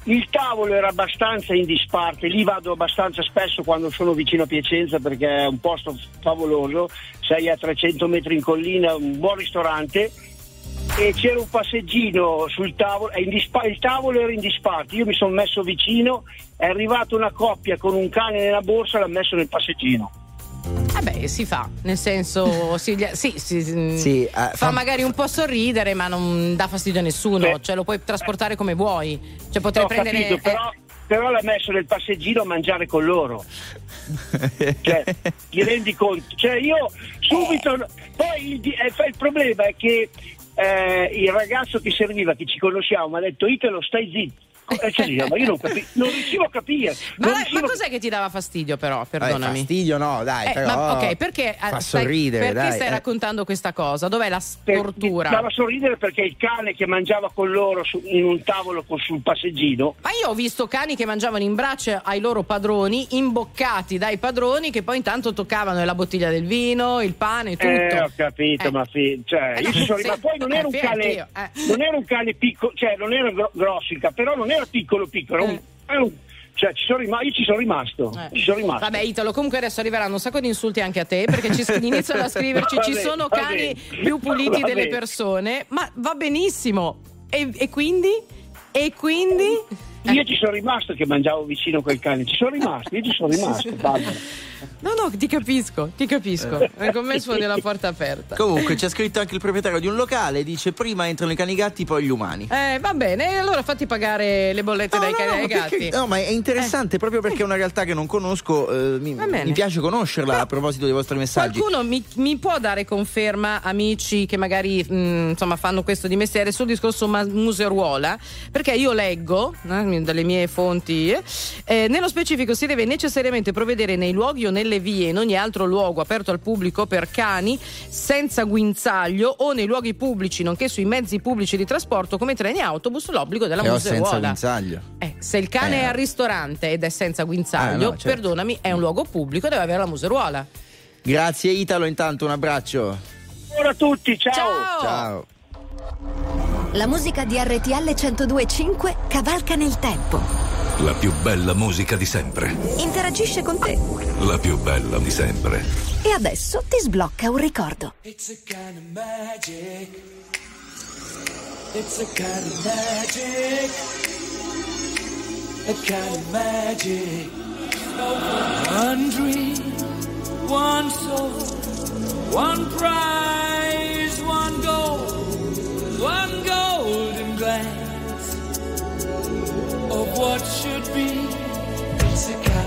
Il tavolo era abbastanza in disparte, lì vado abbastanza spesso quando sono vicino a Piacenza perché è un posto favoloso, sei a 300 metri in collina, un buon ristorante e c'era un passeggino sul tavolo, il tavolo era in disparte, io mi sono messo vicino, è arrivata una coppia con un cane nella borsa e l'ha messo nel passeggino. Vabbè, si fa, nel senso, si, sì, si- si- Sì, eh, fa, fa- magari un po' sorridere, ma non dà fastidio a nessuno, cioè lo puoi trasportare come vuoi. Cioè potrei prendere. capito, però, però l'ha messo nel passeggino a mangiare con loro. cioè, ti rendi conto? Cioè, io subito. Poi il, eh, il problema è che eh, il ragazzo che serviva, che ci conosciamo, mi ha detto Italo, stai zitto. Eh, cioè, io- ma io non, capi- non riuscivo a capire. Ma, ma riuscivo- cos'è che ti dava fastidio, però? Eh, Perdonami. fastidio no, dai, Eh, però ma ok, perché eh, fa stai, sorridere, perché dai. stai eh. raccontando questa cosa? Dov'è la stortura? Dava sorridere perché il cane che mangiava con loro su- in un tavolo con- sul passeggino Ma io ho visto cani che mangiavano in braccio ai loro padroni, imboccati dai padroni, che poi intanto toccavano la bottiglia del vino, il pane, tutto. Eh, ho capito, ma fi- cioè, Eh, io no, sì. rimasto- poi non era un Eh, cane, eh. non era un cane piccolo, cioè non era gro- grosso il cane, però non era piccolo piccolo, era un- cioè ci sono rimasto, io ci sono rimasto, Eh. ci sono rimasto. Vabbè, Italo, comunque adesso arriveranno un sacco di insulti anche a te perché ci iniziano a scriverci: ci Vabbè, sono cani bene. più puliti Va delle bene. persone, ma va benissimo. E, e quindi? E quindi? Io ci sono rimasto che mangiavo vicino quel cane, ci sono rimasto, io ci sono rimasto. No, no, ti capisco, ti capisco. Eh, Con me sfondi la porta aperta. Comunque c'è scritto anche il proprietario di un locale, dice prima entrano i cani gatti, poi gli umani. Eh, va bene, allora fatti pagare le bollette dai cani e dai che- gatti. che- no, ma è interessante proprio perché è una realtà che non conosco. eh, mi, mi piace conoscerla a proposito dei vostri messaggi. Qualcuno mi, mi può dare conferma, amici che magari mh, insomma, fanno questo di mestiere, sul discorso ma- museruola? Perché io leggo eh, dalle mie fonti, eh, eh, nello specifico si deve necessariamente provvedere nei luoghi o nelle vie, in ogni altro luogo aperto al pubblico per cani senza guinzaglio o nei luoghi pubblici, nonché sui mezzi pubblici di trasporto come treni e autobus, l'obbligo della Però senza museruola. guinzaglio. Eh, se il cane Eh. è al ristorante ed è senza guinzaglio, Ah, no, certo. perdonami, è un luogo pubblico, deve avere la museruola. Grazie Italo, intanto un abbraccio. Buongiorno a tutti, ciao. Ciao. La musica di RTL 1025 cavalca nel tempo. La più bella musica di sempre. Interagisce con te. La più bella di sempre. E adesso ti sblocca un ricordo. It's a kind of magic. It's a kind of magic. A kind of magic. One dream, one soul, one prize, one goal, one golden glance of what should be.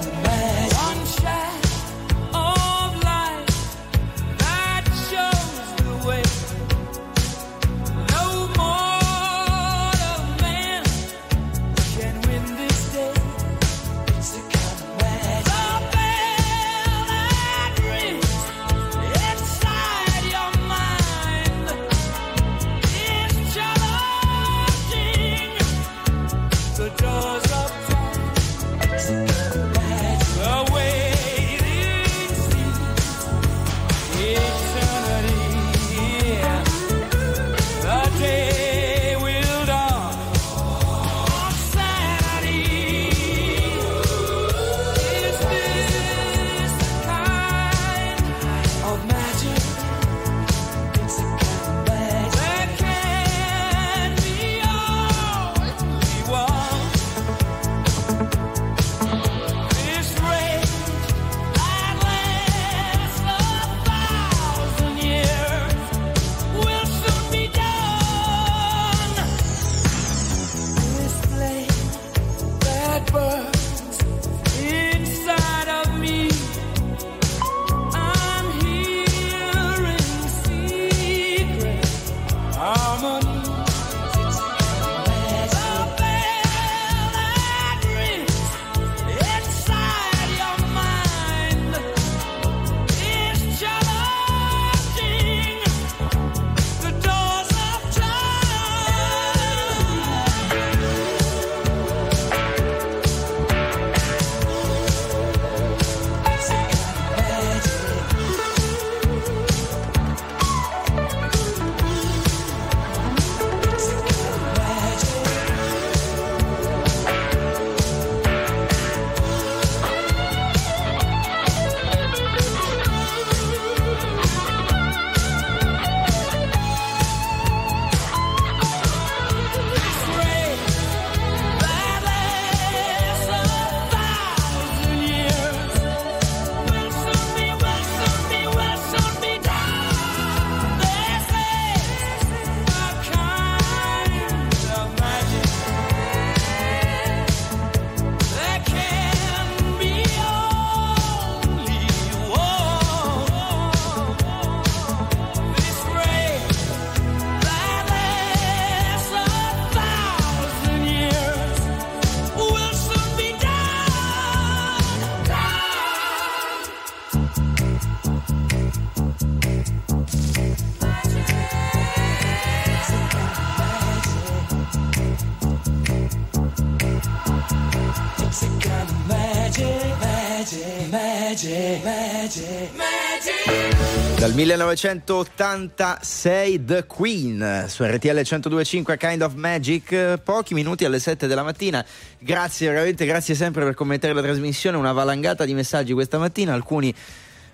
1986 The Queen su RTL 1025 Kind of Magic, pochi minuti alle 7 della mattina. Grazie veramente, grazie sempre per commentare la trasmissione, una valangata di messaggi questa mattina, alcuni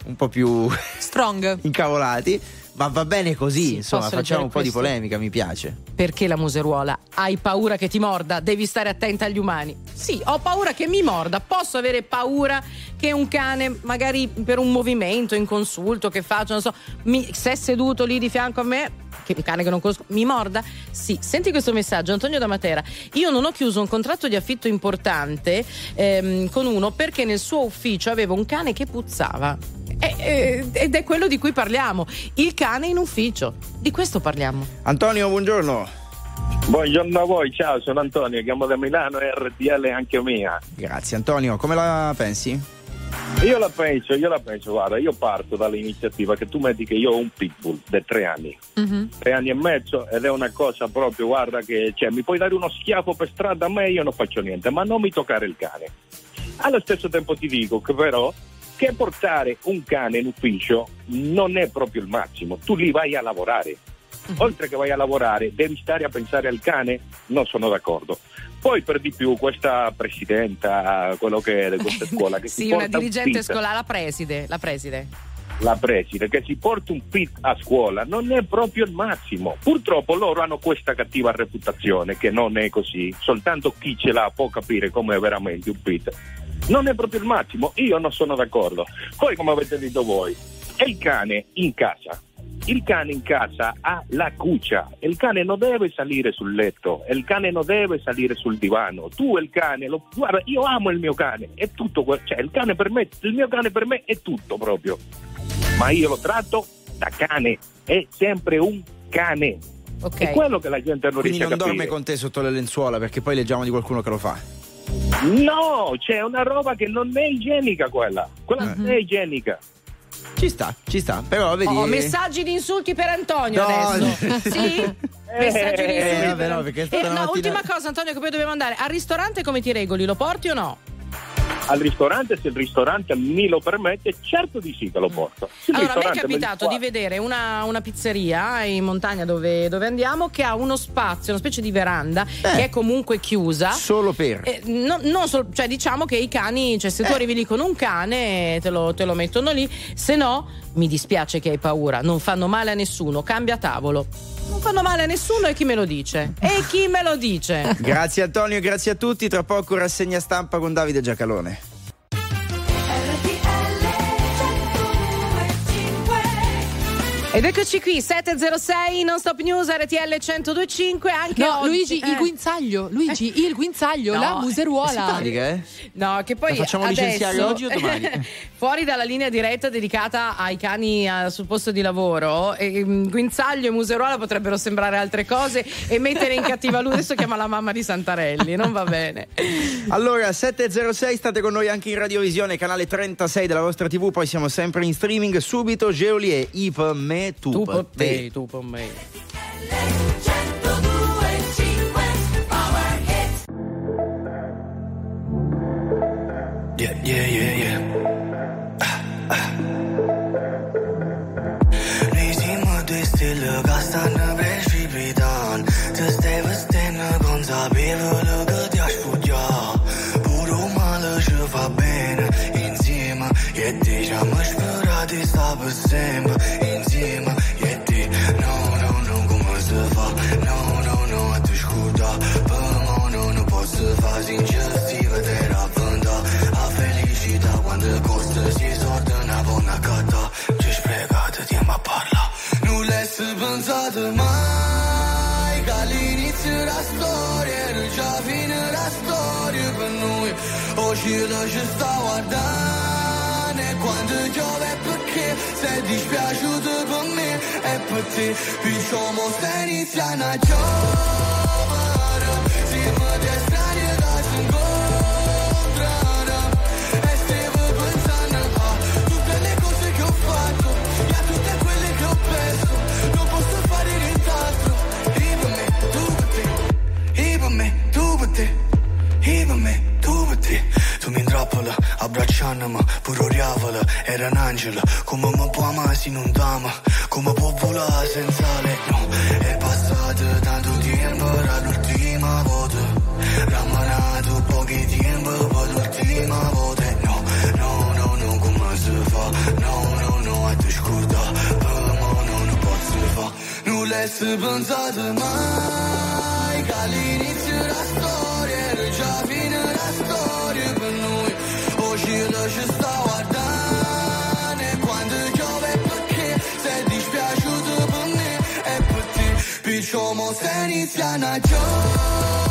un po' più strong, incavolati, ma va bene così, insomma, posso facciamo un po' leggere di questo? polemica, mi piace. Perché la museruola? Hai paura che ti morda? Devi stare attenta agli umani. Sì, ho paura che mi morda. Posso avere paura che un cane, magari per un movimento inconsulto che faccio, non so, mi, se è seduto lì di fianco a me, che un cane che non conosco, mi morda? Sì. Senti questo messaggio, Antonio da Matera. Io non ho chiuso un contratto di affitto importante ehm, con uno perché nel suo ufficio avevo un cane che puzzava. E- e- ed è quello di cui parliamo. Il cane in ufficio. Di questo parliamo. Antonio, buongiorno. Buongiorno a voi, ciao, sono Antonio, chiamo da Milano e RTL è anche mia. Grazie Antonio, come la pensi? Io la penso, io la penso, guarda, io parto dall'iniziativa che tu metti che io ho un pitbull di tre anni, tre anni e mezzo ed è una cosa proprio, guarda che cioè, mi puoi dare uno schiaffo per strada a me io non faccio niente, ma non mi toccare il cane. Allo stesso tempo ti dico che però che portare un cane in ufficio non è proprio il massimo, tu lì vai a lavorare. Oltre che vai a lavorare, devi stare a pensare al cane? Non sono d'accordo. Poi per di più questa presidenta, quello che è di questa scuola che si Sì, una un dirigente pit, scolare, la preside, la preside. la preside, che si porta un pit a scuola non è proprio il massimo. Purtroppo loro hanno questa cattiva reputazione che non è così, soltanto chi ce l'ha può capire come è veramente un pit. Non è proprio il massimo, io non sono d'accordo. Poi come avete detto voi, è il cane in casa. Il cane in casa ha la cuccia, il cane non deve salire sul letto, il cane non deve salire sul divano. Tu e il cane, lo- guarda, io amo il mio cane, è tutto, cioè il cane per me, il mio cane per me è tutto proprio. Ma io lo tratto da cane, è sempre un cane. È quello che la gente non Quindi riesce non a capire. dorme con te sotto le lenzuola perché poi leggiamo di qualcuno che lo fa. No, c'è una roba che non è igienica quella. Quella non è igienica. Ci sta, ci sta, però vedi... Ho messaggi di insulti per Antonio No. adesso. sì? Messaggi di Eh, insulti. vabbè, per- no, perché è Eh, stata no, una mattina- ultima cosa, Antonio, che poi dobbiamo andare. Al ristorante come ti regoli? Lo porti o no? Al ristorante, se il ristorante me lo permette, certo di sì che lo porto. Se Allora, a me è capitato di vedere una, una pizzeria in montagna dove, dove andiamo che ha uno spazio, una specie di veranda che è comunque chiusa. Solo per. Eh, no- non sol- cioè diciamo che i cani, cioè se tu arrivi lì con un cane te lo, te lo mettono lì, se no mi dispiace che hai paura, non fanno male a nessuno, cambia tavolo. Non fanno male a nessuno e chi me lo dice? E chi me lo dice? Grazie Antonio, grazie a tutti. Tra poco rassegna stampa con Davide Giacalone. Ed eccoci qui, 706 non stop news RTL 1025 anche No, oggi- Luigi, il eh. guinzaglio, Luigi, il guinzaglio, No, la museruola. Eh? No, che poi La facciamo adesso, licenziare oggi o domani? fuori dalla linea diretta dedicata ai cani eh, sul posto di lavoro, e, mm, guinzaglio e museruola potrebbero sembrare altre cose e mettere in cattiva luce. Adesso chiama la mamma di Santarelli, non va bene. Allora, 706, state con noi anche in radiovisione, canale 36 della vostra TV, poi siamo sempre in streaming. Subito Geolier, Ip, me, tu, Tu per per te. te, tu per me. Yeah, yeah, yeah, noi O cielo ci sta guardando E quando piove perché sei dispiaciuto per me E per te Diciamo stai iniziando a giovere abbracciandomi Pure oriavola, era un angelo. Come mi può amare se non t'ama Come può volare senza lei No, è passato tanto tempo Era l'ultima volta. Rammanato pochi tempo Poi l'ultima volta. No, no, no, no, come si fa? No, no, no, a te scorda. Me non posso fa Non l'hai pensato mai Che se inicia Nacho.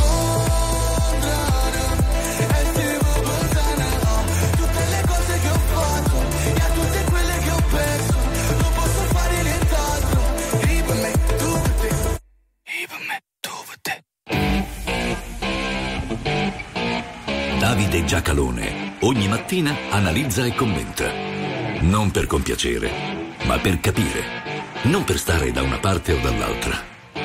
Giacalone ogni mattina analizza e commenta. Non per compiacere, ma per capire. Non per stare da una parte o dall'altra,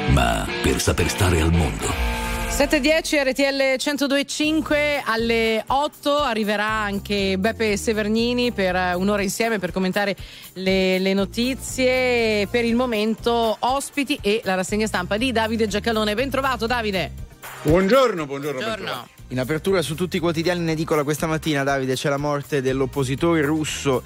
ma per saper stare al mondo. 7.10 RTL 102.5 alle 8 arriverà anche Beppe Severnini per un'ora insieme per commentare le, le notizie. Per il momento ospiti e la rassegna stampa di Davide Giacalone. Ben trovato Davide. Buongiorno, buongiorno. Buongiorno. In apertura su tutti i quotidiani in edicola questa mattina, Davide, c'è la morte dell'oppositore russo,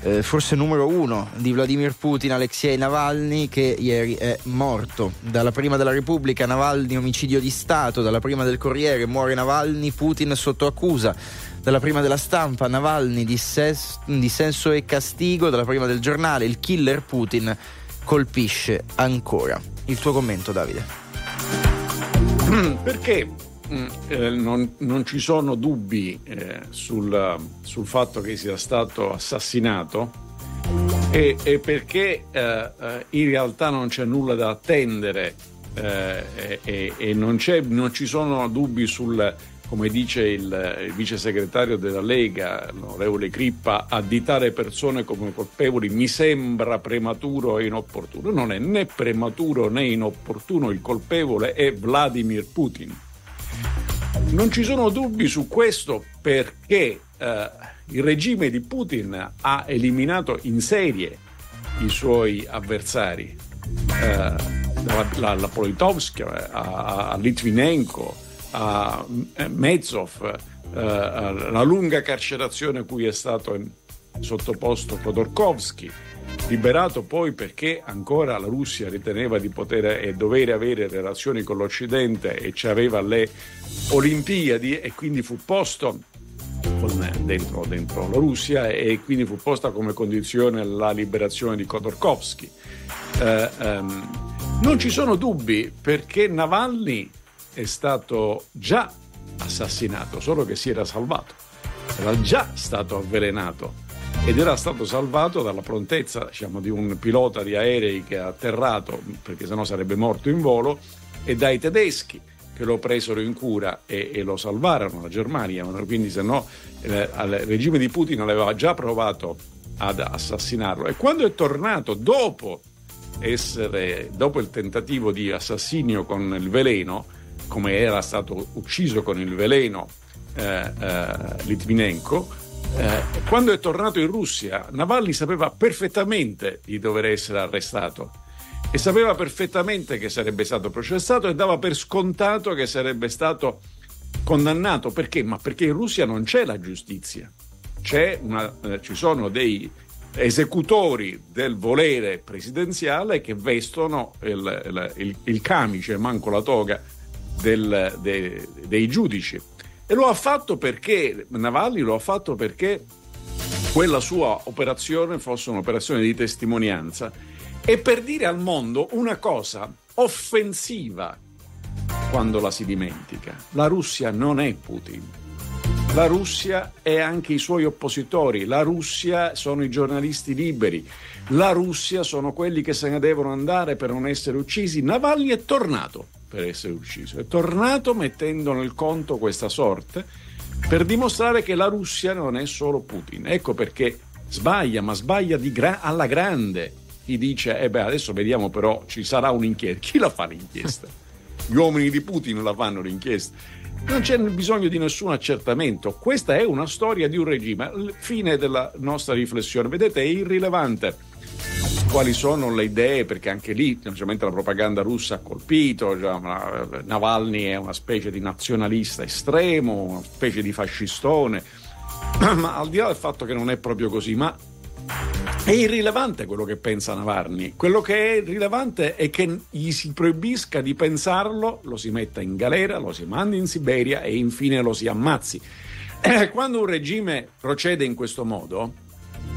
eh, forse numero uno di Vladimir Putin, Alexei Navalny, che ieri è morto. Dalla prima della Repubblica, Navalny omicidio di Stato, dalla prima del Corriere, muore Navalny, Putin sotto accusa. Dalla prima della stampa, Navalny, disses- dissenso e castigo. Dalla prima del giornale, il killer Putin colpisce ancora. Il tuo commento, Davide. Perché eh, non, non ci sono dubbi eh, sul, sul fatto che sia stato assassinato e, e perché eh, eh, in realtà non c'è nulla da attendere e, e- non, non ci sono dubbi sul, come dice il, il vice segretario della Lega, l'onorevole Crippa, additare persone come colpevoli mi sembra prematuro e inopportuno. Non è né prematuro né inopportuno, il colpevole è Vladimir Putin. Non ci sono dubbi su questo perché eh, il regime di Putin ha eliminato in serie i suoi avversari, eh, dalla, la, la Politovskaya a, a Litvinenko, a Mezov, eh, la lunga carcerazione a cui è stato sottoposto Khodorkovsky, liberato poi perché ancora la Russia riteneva di poter e dovere avere relazioni con l'Occidente e ci aveva le Olimpiadi e quindi fu posto dentro, dentro la Russia e quindi fu posta come condizione la liberazione di Khodorkovsky. Eh, ehm, non ci sono dubbi perché Navalny è stato già assassinato, solo che si era salvato. Era già stato avvelenato ed era stato salvato dalla prontezza diciamo, di un pilota di aerei che ha atterrato, perché sennò sarebbe morto in volo, e dai tedeschi che lo presero in cura e, e lo salvarono, la Germania, quindi se no eh, il regime di Putin aveva già provato ad assassinarlo. E quando è tornato dopo essere, dopo il tentativo di assassinio con il veleno, come era stato ucciso con il veleno eh, eh, Litvinenko, eh, quando è tornato in Russia, Navalny sapeva perfettamente di dover essere arrestato e sapeva perfettamente che sarebbe stato processato e dava per scontato che sarebbe stato condannato. Perché? Ma perché in Russia non c'è la giustizia, C'è una- eh, ci sono dei esecutori del volere presidenziale che vestono il, il- il- il camice, manco la toga del- de- dei giudici. E lo ha fatto perché, Navalny lo ha fatto perché quella sua operazione fosse un'operazione di testimonianza e per dire al mondo una cosa offensiva quando la si dimentica. La Russia non è Putin. La Russia è anche i suoi oppositori, la Russia sono i giornalisti liberi, la Russia sono quelli che se ne devono andare per non essere uccisi. Navalny è tornato per essere ucciso, è tornato mettendo nel conto questa sorte per dimostrare che la Russia non è solo Putin. Ecco perché sbaglia, ma sbaglia di gra- alla grande. Chi dice, eh beh, adesso vediamo però, ci sarà un'inchiesta. Chi la fa l'inchiesta? Gli uomini di Putin la fanno l'inchiesta. Non c'è bisogno di nessun accertamento. Questa è una storia di un regime. Fine della nostra riflessione. Vedete, è irrilevante quali sono le idee, perché anche lì naturalmente la propaganda russa ha colpito, eh, Navalny è una specie di nazionalista estremo, una specie di fascistone, ma al di là del fatto che non è proprio così, ma è irrilevante quello che pensa Navalny. Quello che è rilevante è che gli si proibisca di pensarlo, lo si metta in galera, lo si mandi in Siberia e infine lo si ammazzi. Quando un regime procede in questo modo,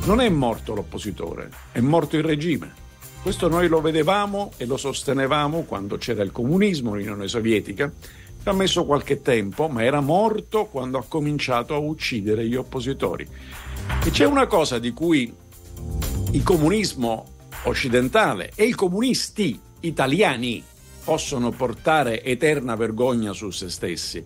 non è morto l'oppositore, è morto il regime. Questo noi lo vedevamo e lo sostenevamo quando c'era il comunismo, l'Unione Sovietica. Ci ha messo qualche tempo, ma era morto quando ha cominciato a uccidere gli oppositori. E c'è una cosa di cui il comunismo occidentale e i comunisti italiani possono portare eterna vergogna su se stessi.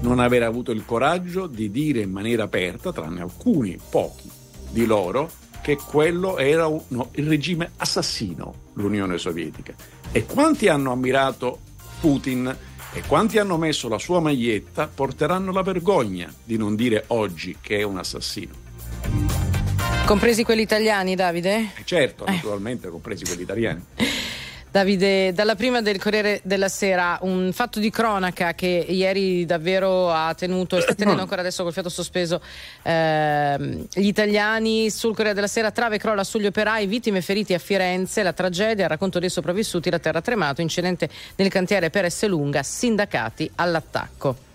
Non aver avuto il coraggio di dire in maniera aperta, tranne alcuni, pochi di loro, che quello era un- no, il regime assassino, l'Unione Sovietica. E quanti hanno ammirato Putin e quanti hanno messo la sua maglietta porteranno la vergogna di non dire oggi che è un assassino. Compresi quelli italiani, Davide? E certo, naturalmente, compresi quelli italiani. Davide, dalla prima del Corriere della Sera, un fatto di cronaca che ieri davvero ha tenuto, e sta tenendo ancora adesso col fiato sospeso, ehm, gli italiani sul Corriere della Sera, trave crolla sugli operai, vittime feriti a Firenze, la tragedia, il racconto dei sopravvissuti, la terra tremato, incidente nel cantiere per Esselunga, sindacati all'attacco.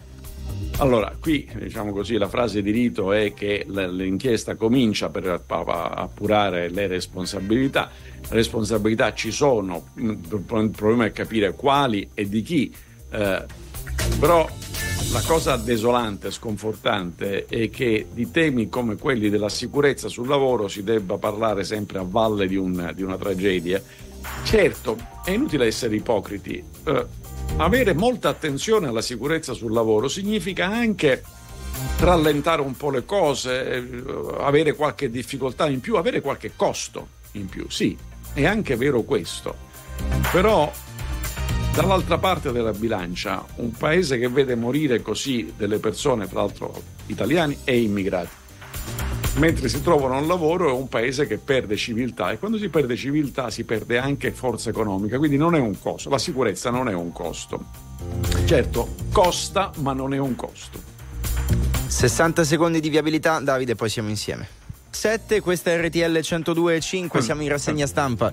Allora, qui diciamo così, la frase di rito è che l'inchiesta comincia per appurare le responsabilità. Le responsabilità ci sono, il problema è capire quali e di chi. eh, però la cosa desolante, sconfortante è che di temi come quelli della sicurezza sul lavoro si debba parlare sempre a valle di, un- di una tragedia. Certo, è inutile essere ipocriti. eh, avere molta attenzione alla sicurezza sul lavoro significa anche rallentare un po' le cose, eh, avere qualche difficoltà in più, avere qualche costo in più. Sì, è anche vero questo. Però dall'altra parte della bilancia, un paese che vede morire così delle persone, tra l'altro italiani e immigrati, mentre si trovano un lavoro è un paese che perde civiltà e quando si perde civiltà si perde anche forza economica, quindi non è un costo, la sicurezza non è un costo. Certo, costa, ma non è un costo. 60 secondi di viabilità, Davide, poi siamo insieme. 7, questa è RTL 102.5, siamo in rassegna stampa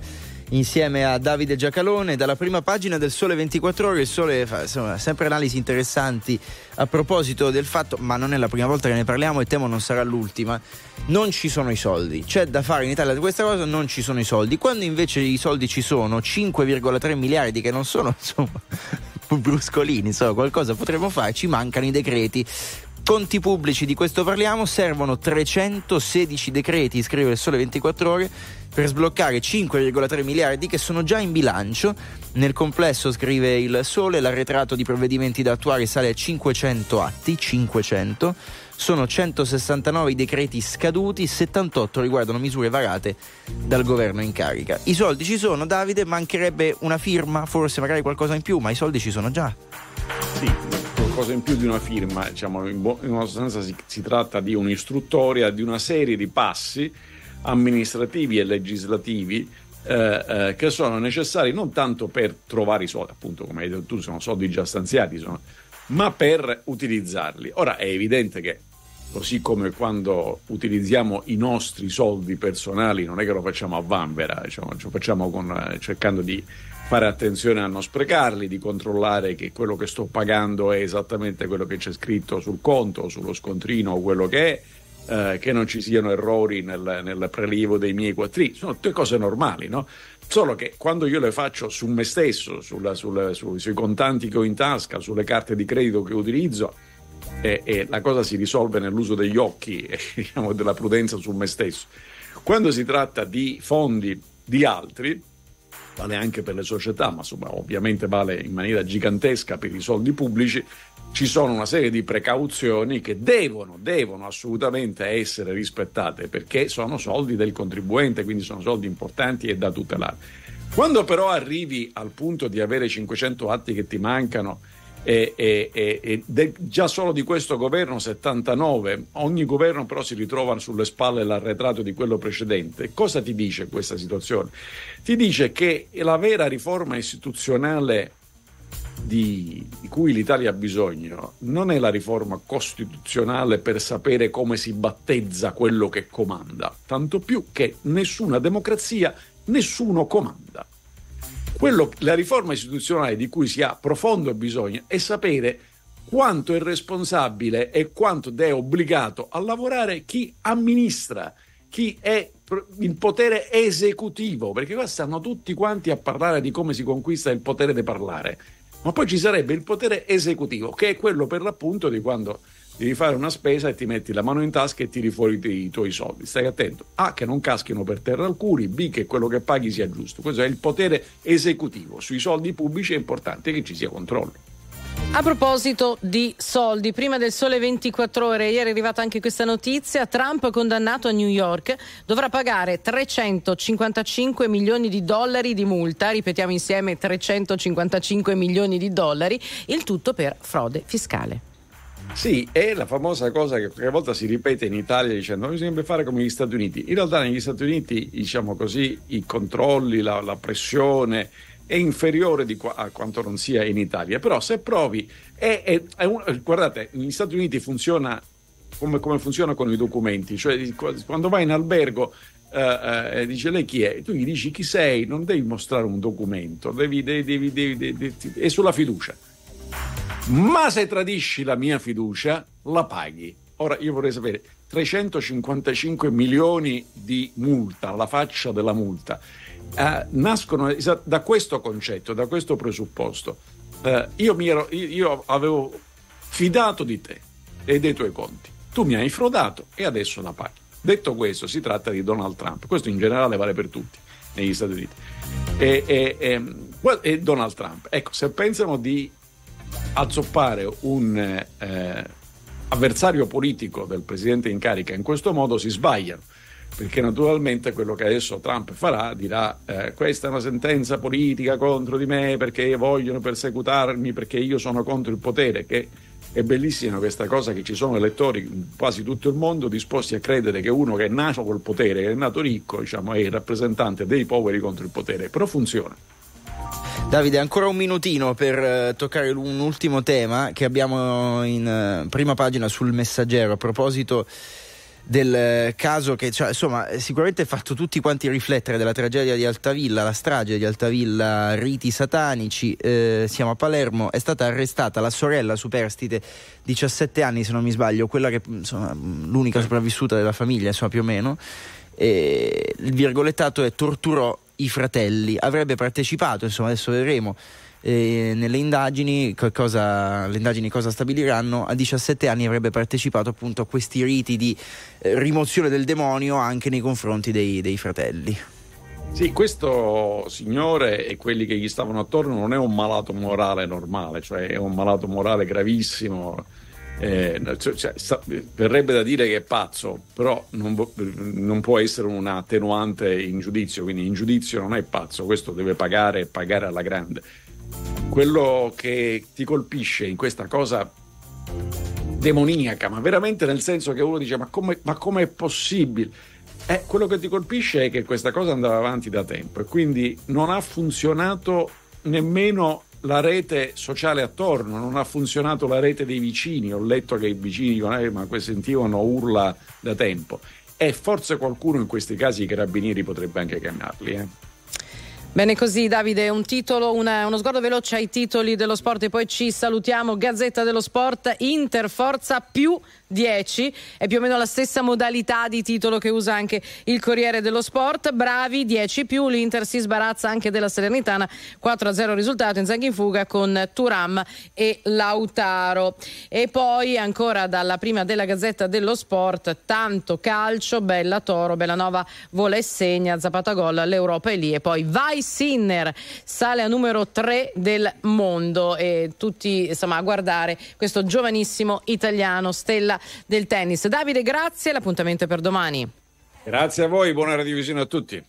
insieme a Davide Giacalone dalla prima pagina del Sole 24 Ore. Il Sole fa insomma, sempre analisi interessanti a proposito del fatto, ma non è la prima volta che ne parliamo e temo non sarà l'ultima. Non ci sono i soldi, c'è da fare in Italia di questa cosa, non ci sono i soldi. Quando invece i soldi ci sono, 5,3 miliardi che non sono insomma bruscolini, insomma, qualcosa potremmo fare, ci mancano i decreti. Conti pubblici, di questo parliamo, servono 316 decreti, scrive il Sole 24 Ore, per sbloccare 5,3 miliardi che sono già in bilancio. Nel complesso, scrive il Sole, l'arretrato di provvedimenti da attuare sale a 500 atti, 500. Sono 169 i decreti scaduti, 78 riguardano misure varate dal governo in carica. I soldi ci sono, Davide, mancherebbe una firma, forse magari qualcosa in più, ma i soldi ci sono già. Sì, qualcosa in più di una firma, diciamo, in, bo- in sostanza si, si tratta di un'istruttoria, di una serie di passi amministrativi e legislativi eh, eh, che sono necessari non tanto per trovare i soldi, appunto come hai detto tu, sono soldi già stanziati, sono- ma per utilizzarli. Ora è evidente che così come quando utilizziamo i nostri soldi personali, non è che lo facciamo a vanvera, diciamo, lo facciamo con, eh, cercando di fare attenzione a non sprecarli, di controllare che quello che sto pagando è esattamente quello che c'è scritto sul conto, sullo scontrino o quello che è, eh, che non ci siano errori nel, nel prelievo dei miei quattrini, sono tutte cose normali, no? Solo che quando io le faccio su me stesso, sulla, sulla, su- sui contanti che ho in tasca, sulle carte di credito che utilizzo, e, e la cosa si risolve nell'uso degli occhi e diciamo, della prudenza su me stesso. Quando si tratta di fondi di altri, vale anche per le società, ma insomma, ovviamente vale in maniera gigantesca per i soldi pubblici, ci sono una serie di precauzioni che devono, devono assolutamente essere rispettate perché sono soldi del contribuente, quindi sono soldi importanti e da tutelare. Quando però arrivi al punto di avere 500 atti che ti mancano e, e- e- e già solo di questo governo 79, ogni governo però si ritrova sulle spalle l'arretrato di quello precedente, cosa ti dice questa situazione? Ti dice che la vera riforma istituzionale di, di cui l'Italia ha bisogno non è la riforma costituzionale per sapere come si battezza quello che comanda, tanto più che nessuna democrazia nessuno comanda. Quello- la riforma istituzionale di cui si ha profondo bisogno è sapere quanto è responsabile e quanto è obbligato a lavorare chi amministra, chi è il potere esecutivo, perché qua stanno tutti quanti a parlare di come si conquista il potere di parlare, ma poi ci sarebbe il potere esecutivo, che è quello per l'appunto di quando devi fare una spesa e ti metti la mano in tasca e tiri fuori i, tuoi soldi. Stai attento. A, che non caschino per terra alcuni, B, che quello che paghi sia giusto. Questo è il potere esecutivo. Sui soldi pubblici è importante che ci sia controllo. A proposito di soldi, prima del sole 24 ore, ieri è arrivata anche questa notizia, Trump condannato a New York dovrà pagare 355 milioni di dollari di multa, ripetiamo insieme 355 milioni di dollari, il tutto per frode fiscale. Sì, è la famosa cosa che qualche volta si ripete in Italia dicendo bisognerebbe fare come negli Stati Uniti. In realtà negli Stati Uniti, diciamo così, i controlli, la, la pressione è inferiore qua- a quanto non sia in Italia. Però se provi, è, è- è un- guardate, negli Stati Uniti funziona come, come funziona con i documenti, cioè qu- quando vai in albergo eh, eh, dice lei chi è, tu gli dici chi sei, non devi mostrare un documento, devi- devi- devi- devi- è sulla fiducia. Ma se tradisci la mia fiducia, la paghi. Ora io vorrei sapere 355 milioni di multa, la faccia della multa, eh, nascono da questo concetto, da questo presupposto. Eh, io, ero- io- avevo fidato di te e dei tuoi conti. Tu mi hai frodato e adesso la paghi. Detto questo, si tratta di Donald Trump. Questo in generale vale per tutti negli Stati Uniti. E, e- e- e Donald Trump. Ecco, se pensano di azzoppare un eh, avversario politico del presidente in carica in questo modo si sbagliano perché naturalmente quello che adesso Trump farà dirà eh, questa è una sentenza politica contro di me perché vogliono persecutarmi perché io sono contro il potere che è bellissima questa cosa che ci sono elettori in quasi tutto il mondo disposti a credere che uno che è nato col potere, che è nato ricco, diciamo, è il rappresentante dei poveri contro il potere, però funziona. Davide, ancora un minutino per eh, toccare un ultimo tema che abbiamo in eh, prima pagina sul messaggero a proposito del eh, caso che cioè, insomma sicuramente ha fatto tutti quanti riflettere della tragedia di Altavilla, la strage di Altavilla, riti satanici, siamo a Palermo, è stata arrestata la sorella superstite, 17 anni se non mi sbaglio, quella che insomma l'unica sopravvissuta della famiglia insomma più o meno, e il virgolettato è torturò i fratelli, avrebbe partecipato, insomma adesso vedremo eh, nelle indagini, cosa, le indagini cosa stabiliranno, a 17 anni avrebbe partecipato appunto a questi riti di eh, rimozione del demonio anche nei confronti dei, dei fratelli. Sì, questo signore e quelli che gli stavano attorno non è un malato morale normale, cioè è un malato morale gravissimo. Eh, cioè, cioè, sta- verrebbe da dire che è pazzo, però non, non può essere un attenuante in giudizio, quindi in giudizio non è pazzo, questo deve pagare e pagare alla grande. Quello che ti colpisce in questa cosa demoniaca, ma veramente nel senso che uno dice ma come com'è possibile? Eh, quello che ti colpisce è che questa cosa andava avanti da tempo e quindi non ha funzionato nemmeno la rete sociale attorno, non ha funzionato la rete dei vicini. Ho letto che i vicini dicono: eh, ma sentivano urla da tempo. E forse qualcuno in questi casi i carabinieri potrebbe anche chiamarli. Eh. Bene così Davide, un titolo, una- uno sguardo veloce ai titoli dello sport e poi ci salutiamo. Gazzetta dello Sport, Inter Forza più 10, è più o meno la stessa modalità di titolo che usa anche il Corriere dello Sport. Bravi 10 più, l'Inter si sbarazza anche della Salernitana, 4-0 risultato in in fuga con Turam e Lautaro. E poi ancora dalla prima della Gazzetta dello Sport, tanto calcio, bella Toro, Bellanova vola e segna, Zapata gol, l'Europa è lì. E poi vai Sinner, sale a numero 3 del mondo. E tutti insomma a guardare questo giovanissimo italiano, stella del tennis. Davide, grazie, l'appuntamento è per domani. Grazie a voi, buona radiovisione a tutti.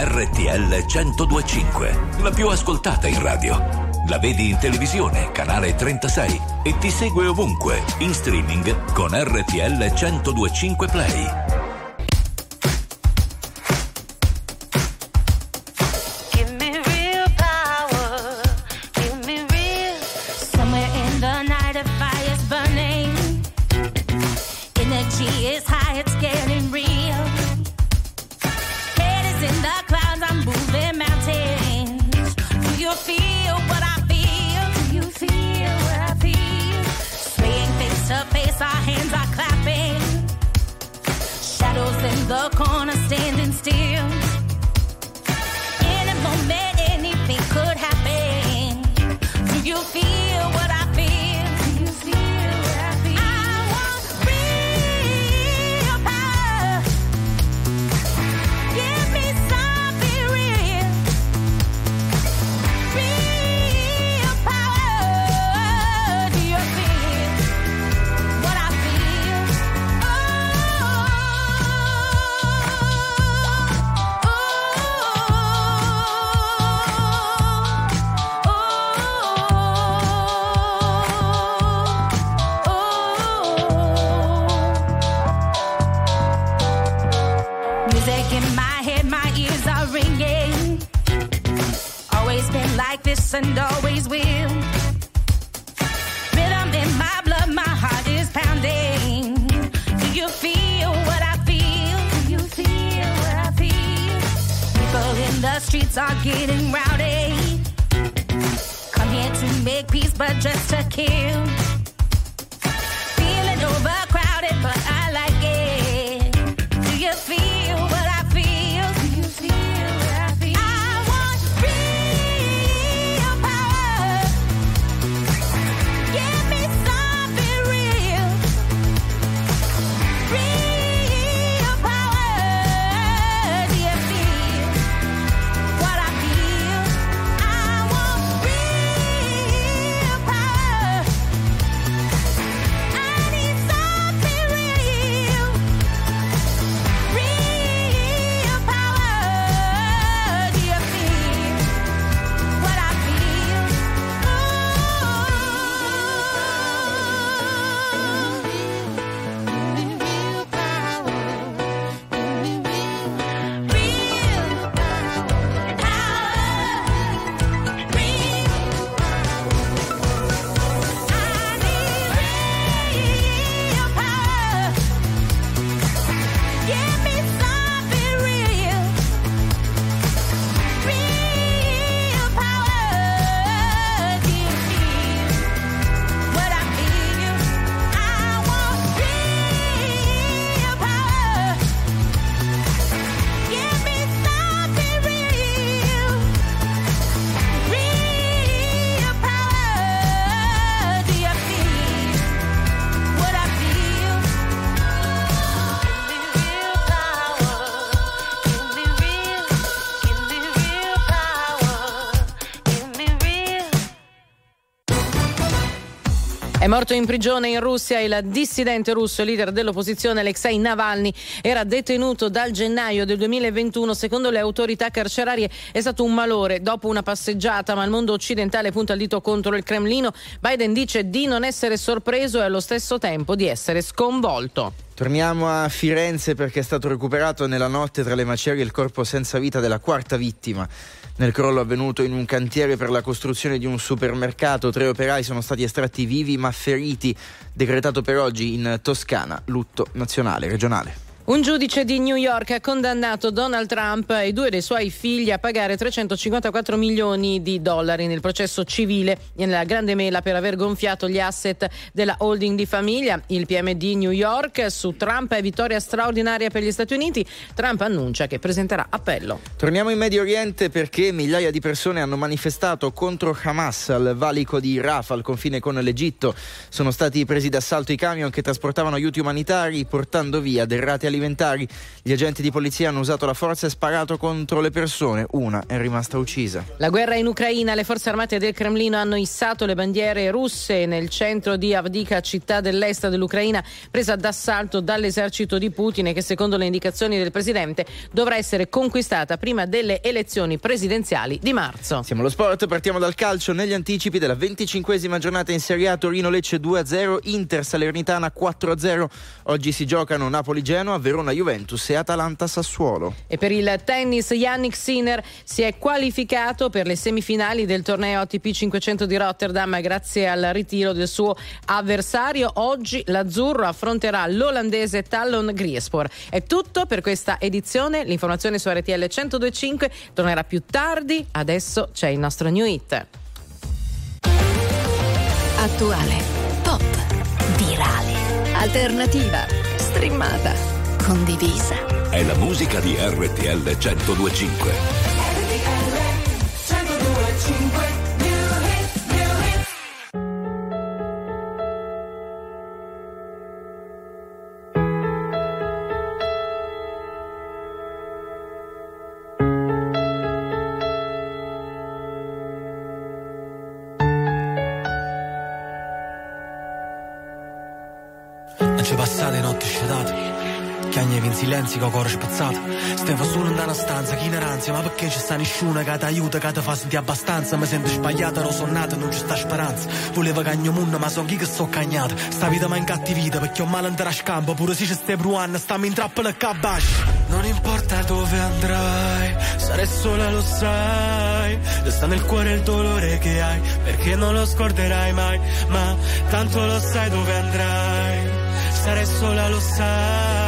RTL 1025, la più ascoltata in radio. La vedi in televisione, canale 36 e ti segue ovunque, in streaming con RTL 1025 Play. Corner, standing still. Morto in prigione in Russia il dissidente russo e leader dell'opposizione Alexei Navalny. Era detenuto dal gennaio del 2021. Secondo le autorità carcerarie è stato un malore dopo una passeggiata, ma il mondo occidentale punta il dito contro il Cremlino. Biden dice di non essere sorpreso e allo stesso tempo di essere sconvolto. Torniamo a Firenze perché è stato recuperato nella notte tra le macerie il corpo senza vita della quarta vittima. Nel crollo avvenuto in un cantiere per la costruzione di un supermercato, tre operai sono stati estratti vivi ma feriti. Decretato per oggi in Toscana lutto nazionale regionale. Un giudice di New York ha condannato Donald Trump e due dei suoi figli a pagare 354 milioni di dollari nel processo civile nella grande mela per aver gonfiato gli asset della holding di famiglia. Il PMD New York su Trump è vittoria straordinaria per gli Stati Uniti. Trump annuncia che presenterà appello. Torniamo in Medio Oriente perché migliaia di persone hanno manifestato contro Hamas al valico di Rafah, al confine con l'Egitto. Sono stati presi d'assalto i camion che trasportavano aiuti umanitari portando via derrate alimentari. Gli agenti di polizia hanno usato la forza e sparato contro le persone. Una è rimasta uccisa. La guerra in Ucraina, le forze armate del Cremlino hanno issato le bandiere russe nel centro di Avdika, città dell'est dell'Ucraina, presa d'assalto dall'esercito di Putin e che secondo le indicazioni del presidente dovrà essere conquistata prima delle elezioni presidenziali di marzo. Siamo allo sport, partiamo dal calcio. Negli anticipi della 25esima giornata in Serie A Torino-Lecce 2-0, Inter Salernitana 4-0. Oggi si giocano Napoli-Genoa, Verona-Juventus e Atalanta-Sassuolo. E per il tennis Yannick Sinner si è qualificato per le semifinali del torneo ATP 500 di Rotterdam grazie al ritiro del suo avversario. Oggi l'azzurro affronterà l'olandese Tallon Griespor. È tutto per questa edizione. L'informazione su RTL 1025 tornerà più tardi. Adesso c'è il nostro new hit. Attuale, pop, virale, alternativa, streamata, condivisa. È la musica di RTL 1025. Non ci passate notti scetate Chiagnevi in silenzio con cuore spezzato. Stavo solo in una stanza, chi in ranzia Ma perché ci sta nessuno che ti aiuta, che ti fa sentire abbastanza? Mi sento sbagliata, ero sonnata, non ci sta speranza. Volevo cagno munno, ma son chi che sto cagnata Sta vita mi incattivita, perché ho male andare a scampo. Pure se ci stai bruando, stammi in trappola e cabasci Non importa dove andrai, sarai sola lo sai. Sta nel cuore il dolore che hai, perché non lo scorderai mai. Ma tanto lo sai dove andrai Sarai sola lo sai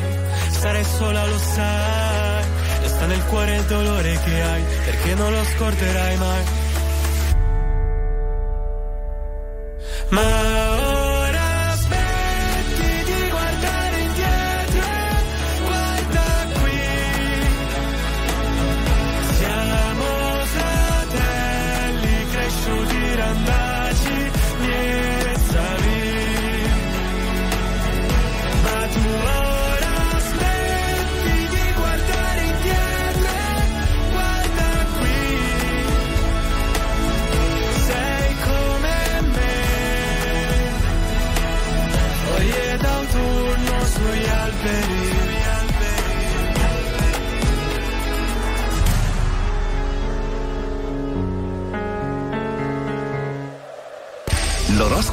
Sarai sola lo sai. Resta nel cuore il dolore che hai Perché non lo scorderai mai. Ma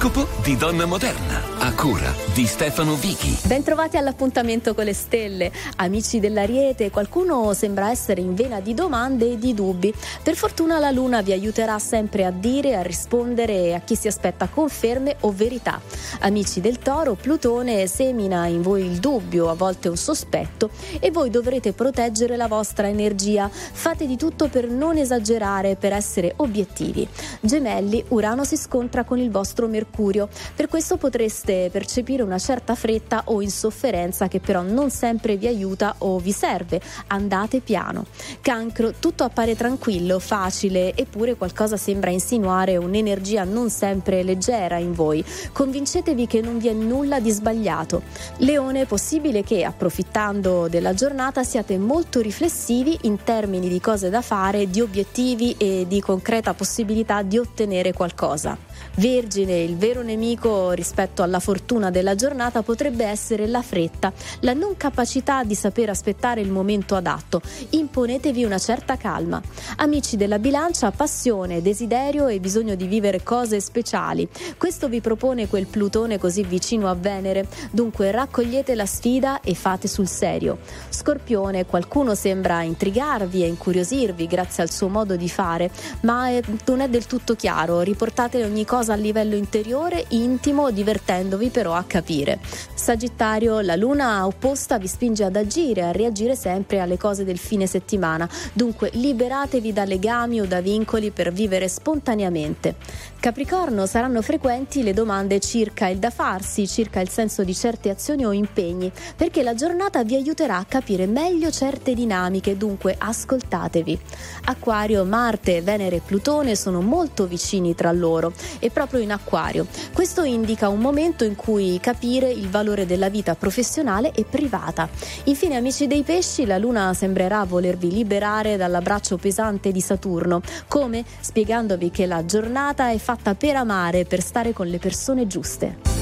L'oroscopo di Donna Moderna, cura di Stefano Vichi. Bentrovati all'appuntamento con le stelle. Amici dell'Ariete, qualcuno sembra essere in vena di domande e di dubbi. Per fortuna la Luna vi aiuterà sempre a dire, a rispondere a chi si aspetta conferme o verità. Amici del Toro, Plutone semina in voi il dubbio, a volte un sospetto, e voi dovrete proteggere la vostra energia. Fate di tutto per non esagerare, per essere obiettivi. Gemelli, Urano si scontra con il vostro Mercurio. Per questo potreste percepire una certa fretta o insofferenza che però non sempre vi aiuta o vi serve. Andate piano. Cancro, tutto appare tranquillo, facile, eppure qualcosa sembra insinuare un'energia non sempre leggera in voi. Convincetevi che non vi è nulla di sbagliato. Leone, è possibile che approfittando della giornata siate molto riflessivi in termini di cose da fare, di obiettivi e di concreta possibilità di ottenere qualcosa. Vergine, il vero nemico rispetto alla fortuna della giornata potrebbe essere la fretta, la non capacità di saper aspettare il momento adatto. Imponetevi una certa calma. Amici della bilancia, passione, desiderio e bisogno di vivere cose speciali. Questo vi propone quel Plutone così vicino a Venere. Dunque raccogliete la sfida e fate sul serio. Scorpione, qualcuno sembra intrigarvi e incuriosirvi grazie al suo modo di fare, ma eh, non è del tutto chiaro. Riportate ogni cosa a livello interiore, intimo, divertendovi però a capire. Sagittario, la luna opposta vi spinge ad agire, a reagire sempre alle cose del fine settimana. Dunque liberatevi da legami o da vincoli per vivere spontaneamente. Capricorno, saranno frequenti le domande circa il da farsi, circa il senso di certe azioni o impegni, perché la giornata vi aiuterà a capire meglio certe dinamiche, dunque ascoltatevi. Acquario, Marte, Venere e Plutone sono molto vicini tra loro e proprio in Acquario. Questo indica un momento in cui capire il valore della vita professionale e privata. Infine, amici dei pesci, la Luna sembrerà volervi liberare dall'abbraccio pesante di Saturno. Come? Spiegandovi che la giornata è fatta per amare, per stare con le persone giuste.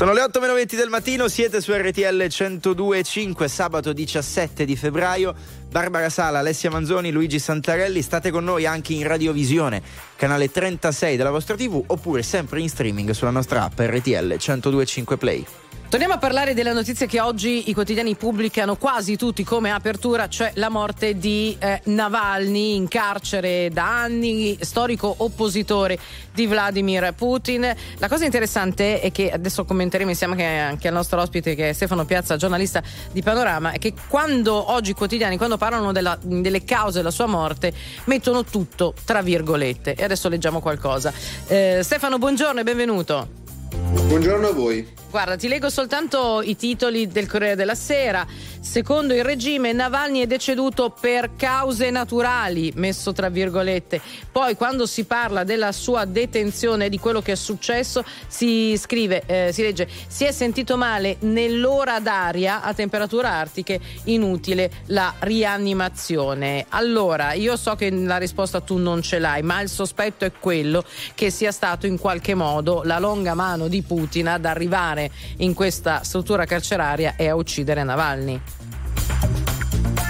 Sono le 8 meno 20 del mattino, siete su RTL 102.5, sabato 17 di febbraio. Barbara Sala, Alessia Manzoni, Luigi Santarelli, state con noi anche in radiovisione, canale 36 della vostra TV, oppure sempre in streaming sulla nostra app RTL 102.5 Play. Torniamo a parlare della notizia che oggi i quotidiani pubblicano quasi tutti come apertura, cioè la morte di eh, Navalny in carcere da anni, storico oppositore di Vladimir Putin. La cosa interessante è che adesso commenteremo insieme anche al nostro ospite che è Stefano Piazza, giornalista di Panorama, è che quando oggi i quotidiani, quando parlano della, delle cause della sua morte, mettono tutto tra virgolette. E adesso leggiamo qualcosa. Eh, Stefano, buongiorno e benvenuto. Buongiorno a voi. Guarda, ti leggo soltanto i titoli del Corriere della Sera. Secondo il regime, Navalny è deceduto per cause naturali, messo tra virgolette. Poi, quando si parla della sua detenzione, di quello che è successo, si scrive, eh, si legge: si è sentito male nell'ora d'aria a temperature artiche, inutile la rianimazione. Allora, io so che la risposta tu non ce l'hai, ma il sospetto è quello che sia stato in qualche modo la longa mano di Putin ad arrivare in questa struttura carceraria e a uccidere Navalny.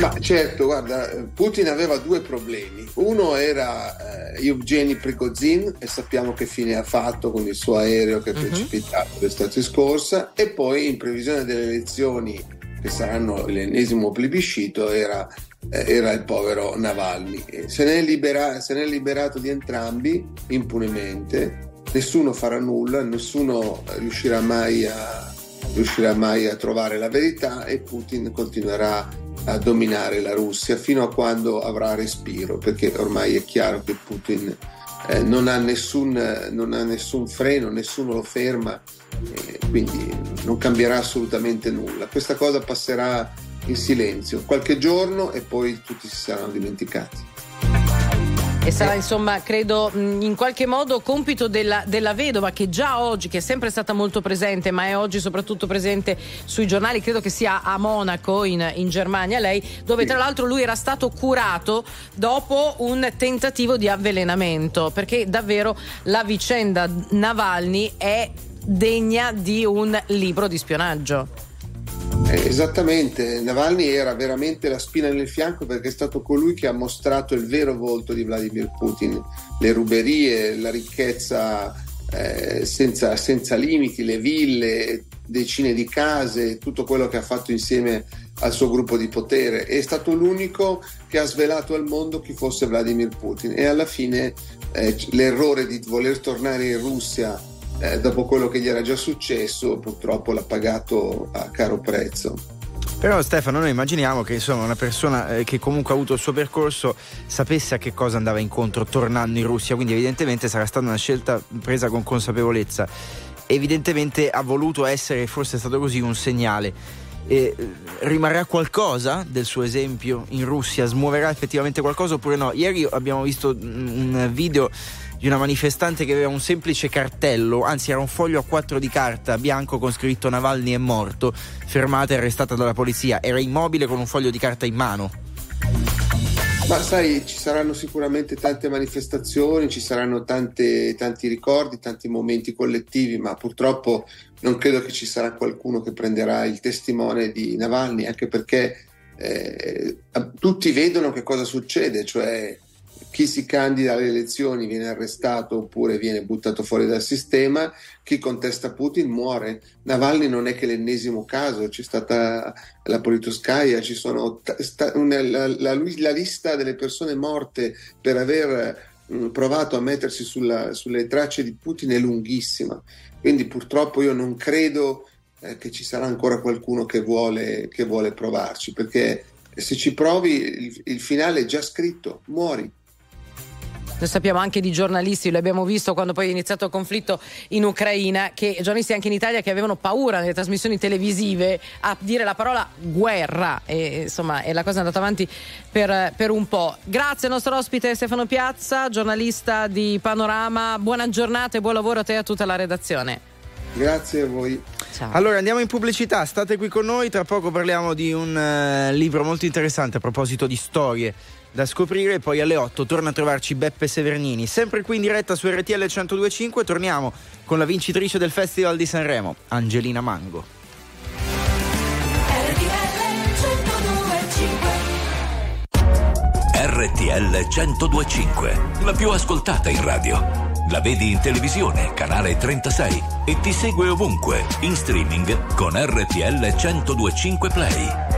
Ma certo, guarda, Putin aveva due problemi. Uno era eh, Evgeny Prigozhin e sappiamo che fine ha fatto con il suo aereo che è precipitato l'estate scorsa e poi in previsione delle elezioni che saranno l'ennesimo plebiscito era, eh, era il povero Navalny. Se ne, è libera- se ne è liberato di entrambi impunemente, nessuno farà nulla, nessuno riuscirà mai a, riuscirà mai a trovare la verità e Putin continuerà a dominare la Russia fino a quando avrà respiro, perché ormai è chiaro che Putin eh, non, ha nessun, non ha nessun freno, nessuno lo ferma, eh, quindi non cambierà assolutamente nulla. Questa cosa passerà in silenzio qualche giorno e poi tutti si saranno dimenticati. E sarà insomma, credo, in qualche modo compito della, della vedova che già oggi, che è sempre stata molto presente, ma è oggi soprattutto presente sui giornali, credo che sia a Monaco in, in Germania, lei, dove tra l'altro lui era stato curato dopo un tentativo di avvelenamento, perché davvero la vicenda Navalny è degna di un libro di spionaggio. Eh, esattamente, Navalny era veramente la spina nel fianco perché è stato colui che ha mostrato il vero volto di Vladimir Putin, le ruberie, la ricchezza eh, senza, senza limiti, le ville, decine di case, tutto quello che ha fatto insieme al suo gruppo di potere. È stato l'unico che ha svelato al mondo chi fosse Vladimir Putin e alla fine eh, l'errore di voler tornare in Russia eh, dopo quello che gli era già successo purtroppo l'ha pagato a caro prezzo. Però Stefano, noi immaginiamo che insomma, una persona eh, che comunque ha avuto il suo percorso sapesse a che cosa andava incontro tornando in Russia, quindi evidentemente sarà stata una scelta presa con consapevolezza. Evidentemente ha voluto essere, forse è stato così, un segnale. Eh, rimarrà qualcosa del suo esempio in Russia? Smuoverà effettivamente qualcosa oppure no? Ieri abbiamo visto un video di una manifestante che aveva un semplice cartello, anzi era un foglio a quattro di carta bianco con scritto Navalny è morto, fermata e arrestata dalla polizia. Era immobile con un foglio di carta in mano. Ma sai, ci saranno sicuramente tante manifestazioni, ci saranno tante, tanti ricordi, tanti momenti collettivi, ma purtroppo non credo che ci sarà qualcuno che prenderà il testimone di Navalny, anche perché eh, tutti vedono che cosa succede, cioè chi si candida alle elezioni viene arrestato oppure viene buttato fuori dal sistema, chi contesta Putin muore. Navalny non è che l'ennesimo caso, c'è stata la Politoskaya, ci sono sta, una, la, la, la, lista delle persone morte per aver mh, provato a mettersi sulla, sulle tracce di Putin è lunghissima. Quindi purtroppo io non credo eh, che ci sarà ancora qualcuno che vuole, che vuole provarci, perché se ci provi il, il finale è già scritto, muori. Noi sappiamo anche di giornalisti, lo abbiamo visto quando poi è iniziato il conflitto in Ucraina, che giornalisti anche in Italia che avevano paura nelle trasmissioni televisive a dire la parola guerra. E, insomma, è la cosa è andata avanti per, per un po'. Grazie al nostro ospite Stefano Piazza, giornalista di Panorama. Buona giornata e buon lavoro a te e a tutta la redazione. Grazie a voi. Ciao. Allora andiamo in pubblicità, state qui con noi, tra poco parliamo di un uh, libro molto interessante a proposito di storie da scoprire. Poi alle 8 torna a trovarci Beppe Severnini. Sempre qui in diretta su RTL 1025. Torniamo con la vincitrice del Festival di Sanremo, Angelina Mango. RTL 1025, la più ascoltata in radio. La vedi in televisione, canale 36 e ti segue ovunque, in streaming con RTL 1025 Play.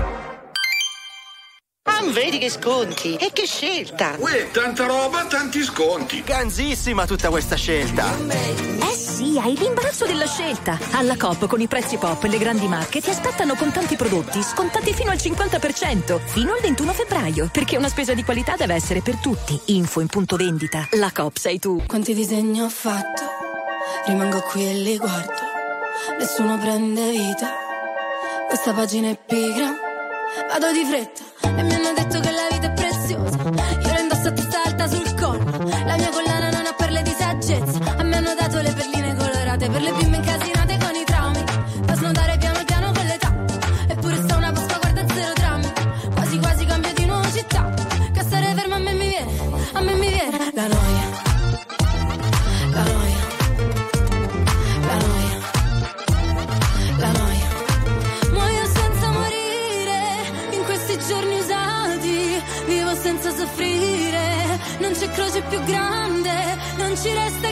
Vedi che sconti e che scelta! Uè, tanta roba, tanti sconti! Ganzissima tutta questa scelta! Eh sì, hai l'imbarazzo della scelta! Alla Coop con i prezzi pop le grandi marche ti aspettano con tanti prodotti scontati fino al 50% fino al 21 febbraio, perché una spesa di qualità deve essere per tutti. Info in punto vendita. La Coop sei tu. Quanti disegni ho fatto? Rimango qui e li guardo. Nessuno prende vita. Questa pagina è pigra. Vado di fretta e mi hanno detto che la vita è preziosa. Più grande. Non ci resta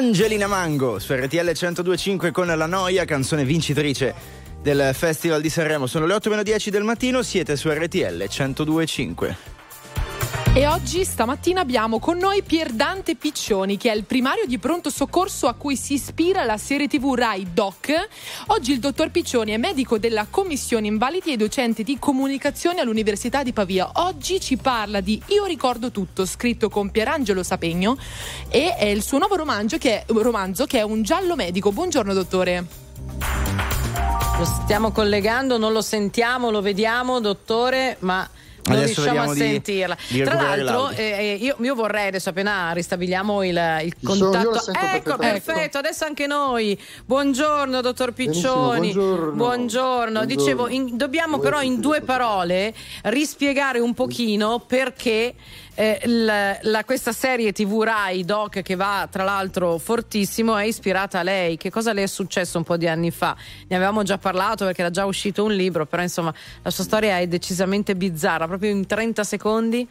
Angelina Mango su RTL 1025 con La Noia, canzone vincitrice del Festival di Sanremo. Sono le 8 meno 10 del mattino, siete su RTL 1025. E oggi, stamattina, abbiamo con noi Pier Dante Piccioni, che è il primario di pronto soccorso a cui si ispira la serie TV Rai Doc. Oggi il dottor Piccioni è medico della Commissione Invalidi e docente di comunicazione all'Università di Pavia. Oggi ci parla di Io ricordo tutto, scritto con Pierangelo Sapegno, e è il suo nuovo romanzo che è, romanzo che è un giallo medico. Buongiorno, dottore. Lo stiamo collegando, non lo sentiamo, lo vediamo, dottore, ma non Adesso riusciamo a di- sentirla. di Tra l'altro, l'audio. eh, io, io vorrei adesso appena ristabiliamo il, il contatto. Ecco, perfetto, adesso anche noi. Buongiorno, dottor Piccioni. Buongiorno. Buongiorno. Dicevo, in- dobbiamo Voi però in due parole rispiegare un pochino perché. Eh, la- la- questa serie TV Rai Doc che va tra l'altro fortissimo è ispirata a lei. Che cosa le è successo un po' di anni fa? Ne avevamo già parlato perché era già uscito un libro, però insomma la sua storia è decisamente bizzarra. Proprio in 30 secondi.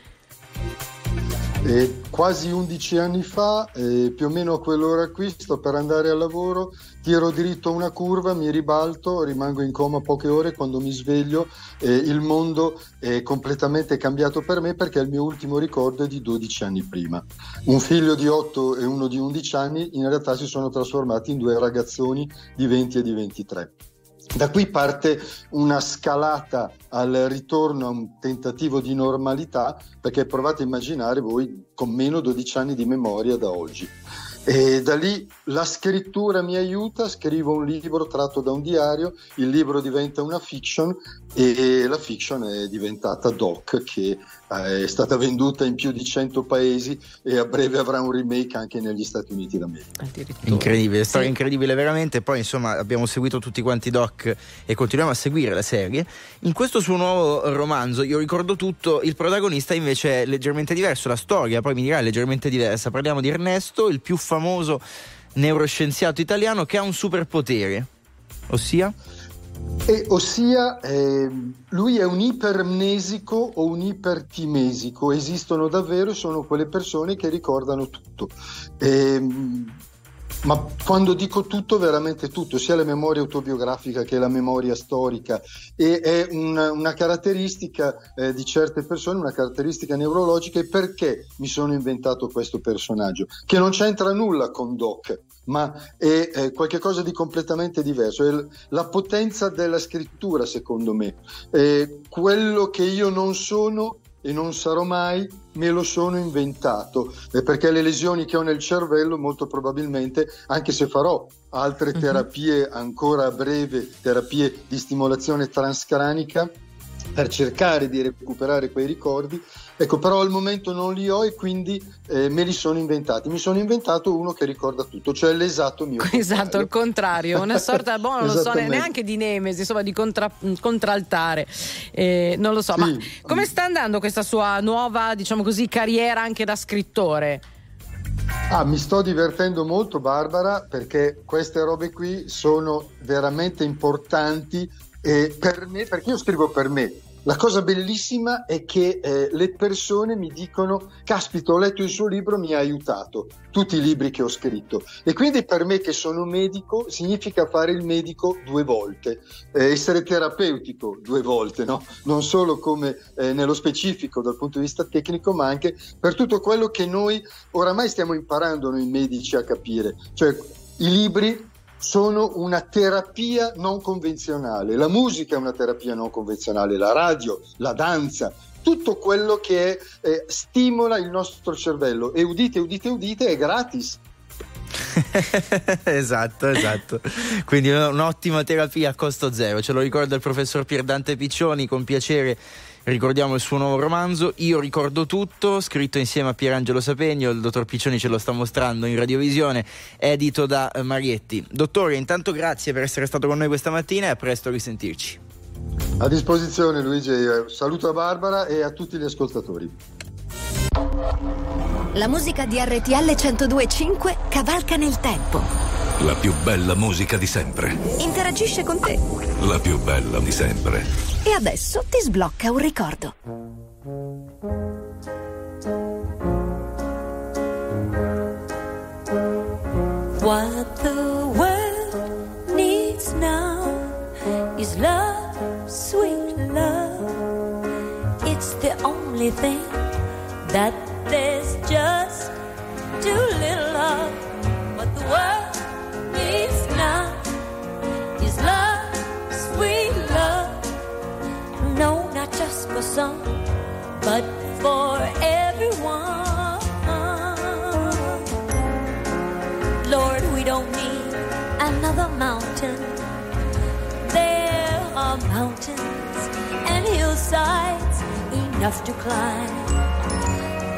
E quasi 11 anni fa, eh, più o meno a quell'ora qui, sto per andare al lavoro, tiro diritto a una curva, mi ribalto, rimango in coma poche ore, quando mi sveglio eh, il mondo è completamente cambiato per me perché il mio ultimo ricordo è di 12 anni prima. Un figlio di 8 e uno di 11 anni in realtà si sono trasformati in due ragazzoni di 20 e di 23. Da qui parte una scalata al ritorno a un tentativo di normalità, perché provate a immaginare voi con meno 12 anni di memoria da oggi. E da lì la scrittura mi aiuta, scrivo un libro tratto da un diario, il libro diventa una fiction e la fiction è diventata Doc che è stata venduta in più di 100 paesi e a breve avrà un remake anche negli Stati Uniti d'America. Incredibile, storia incredibile veramente. Poi insomma abbiamo seguito tutti quanti Doc e continuiamo a seguire la serie. In questo suo nuovo romanzo, io ricordo tutto, il protagonista invece è leggermente diverso, la storia poi mi dirà è leggermente diversa. Parliamo di Ernesto, il più famoso neuroscienziato italiano che ha un superpotere, ossia... E ossia, ehm, lui è un ipermnesico o un ipertimesico, esistono davvero sono quelle persone che ricordano tutto. Ehm, ma quando dico tutto, veramente tutto, sia la memoria autobiografica che la memoria storica, e è una, una caratteristica eh, di certe persone, una caratteristica neurologica. E perché mi sono inventato questo personaggio? Che non c'entra nulla con Doc, ma è eh, qualcosa di completamente diverso. È l- la potenza della scrittura, secondo me. Eh, quello che io non sono e non sarò mai, me lo sono inventato, perché le lesioni che ho nel cervello molto probabilmente, anche se farò altre terapie ancora a breve, terapie di stimolazione transcranica, per cercare di recuperare quei ricordi, ecco però al momento non li ho e quindi eh, me li sono inventati. Mi sono inventato uno che ricorda tutto, cioè l'esatto mio. Esatto, il contrario, una sorta, boh, non lo so, neanche di nemesi, insomma, di contra- contraltare. Eh, non lo so, ma come sta andando questa sua nuova, diciamo così, carriera anche da scrittore? Ah, mi sto divertendo molto, Barbara, perché queste robe qui sono veramente importanti eh, per me, perché io scrivo per me. La cosa bellissima è che eh, le persone mi dicono: Caspita, ho letto il suo libro, mi ha aiutato. Tutti i libri che ho scritto. E quindi per me, che sono medico, significa fare il medico due volte, eh, essere terapeutico due volte, no? non solo come eh, nello specifico dal punto di vista tecnico, ma anche per tutto quello che noi oramai stiamo imparando noi medici a capire. Cioè, i libri sono una terapia non convenzionale, la musica è una terapia non convenzionale, la radio, la danza, tutto quello che è, eh, stimola il nostro cervello e udite, udite, udite è gratis. esatto, esatto. Quindi un'ottima terapia a costo zero. Ce lo ricorda il professor Pierdante Piccioni con piacere. Ricordiamo il suo nuovo romanzo Io ricordo tutto, scritto insieme a Pierangelo Sapegno, il dottor Piccioni ce lo sta mostrando in radiovisione, edito da eh, Marietti. Dottore, intanto grazie per essere stato con noi questa mattina e a presto risentirci. A disposizione Luigi, eh, saluto a Barbara e a tutti gli ascoltatori. La musica di RTL 1025 cavalca nel tempo. La più bella musica di sempre. Interagisce con te. La più bella di sempre. E adesso ti sblocca un ricordo. What the world needs now is love, sweet love. It's the only thing that there's just too little of. What the world needs now is love, sweet love. No, not just for some, but for everyone. Lord, we don't need another mountain. There are mountains and hillsides enough to climb.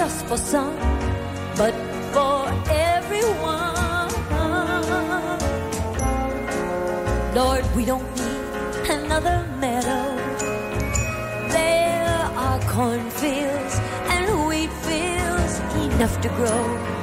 just for some, but for everyone. Lord, we don't need another meadow. There are cornfields and wheat fields enough to grow.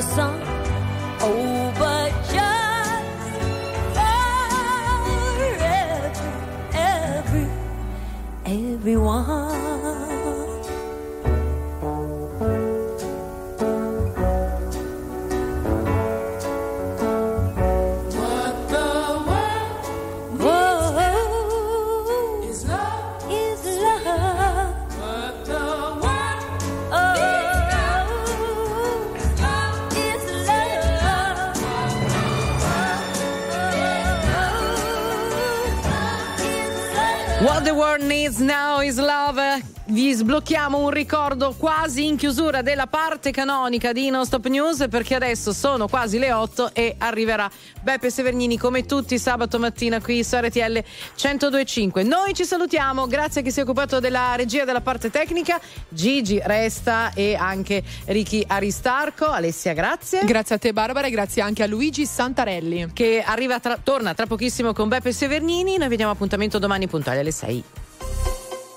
Not just Sblocchiamo un ricordo quasi in chiusura della parte canonica di Non Stop News perché adesso sono quasi le 8 e arriverà Beppe Severnini come tutti sabato mattina qui su RTL 1025. Noi ci salutiamo, grazie a chi si è occupato della regia della parte tecnica. Gigi resta e anche Ricky Aristarco. Alessia, grazie. Grazie a te Barbara e grazie anche a Luigi Santarelli. Che arriva tra- torna tra pochissimo con Beppe Severnini. Noi vediamo appuntamento domani puntuali alle 6.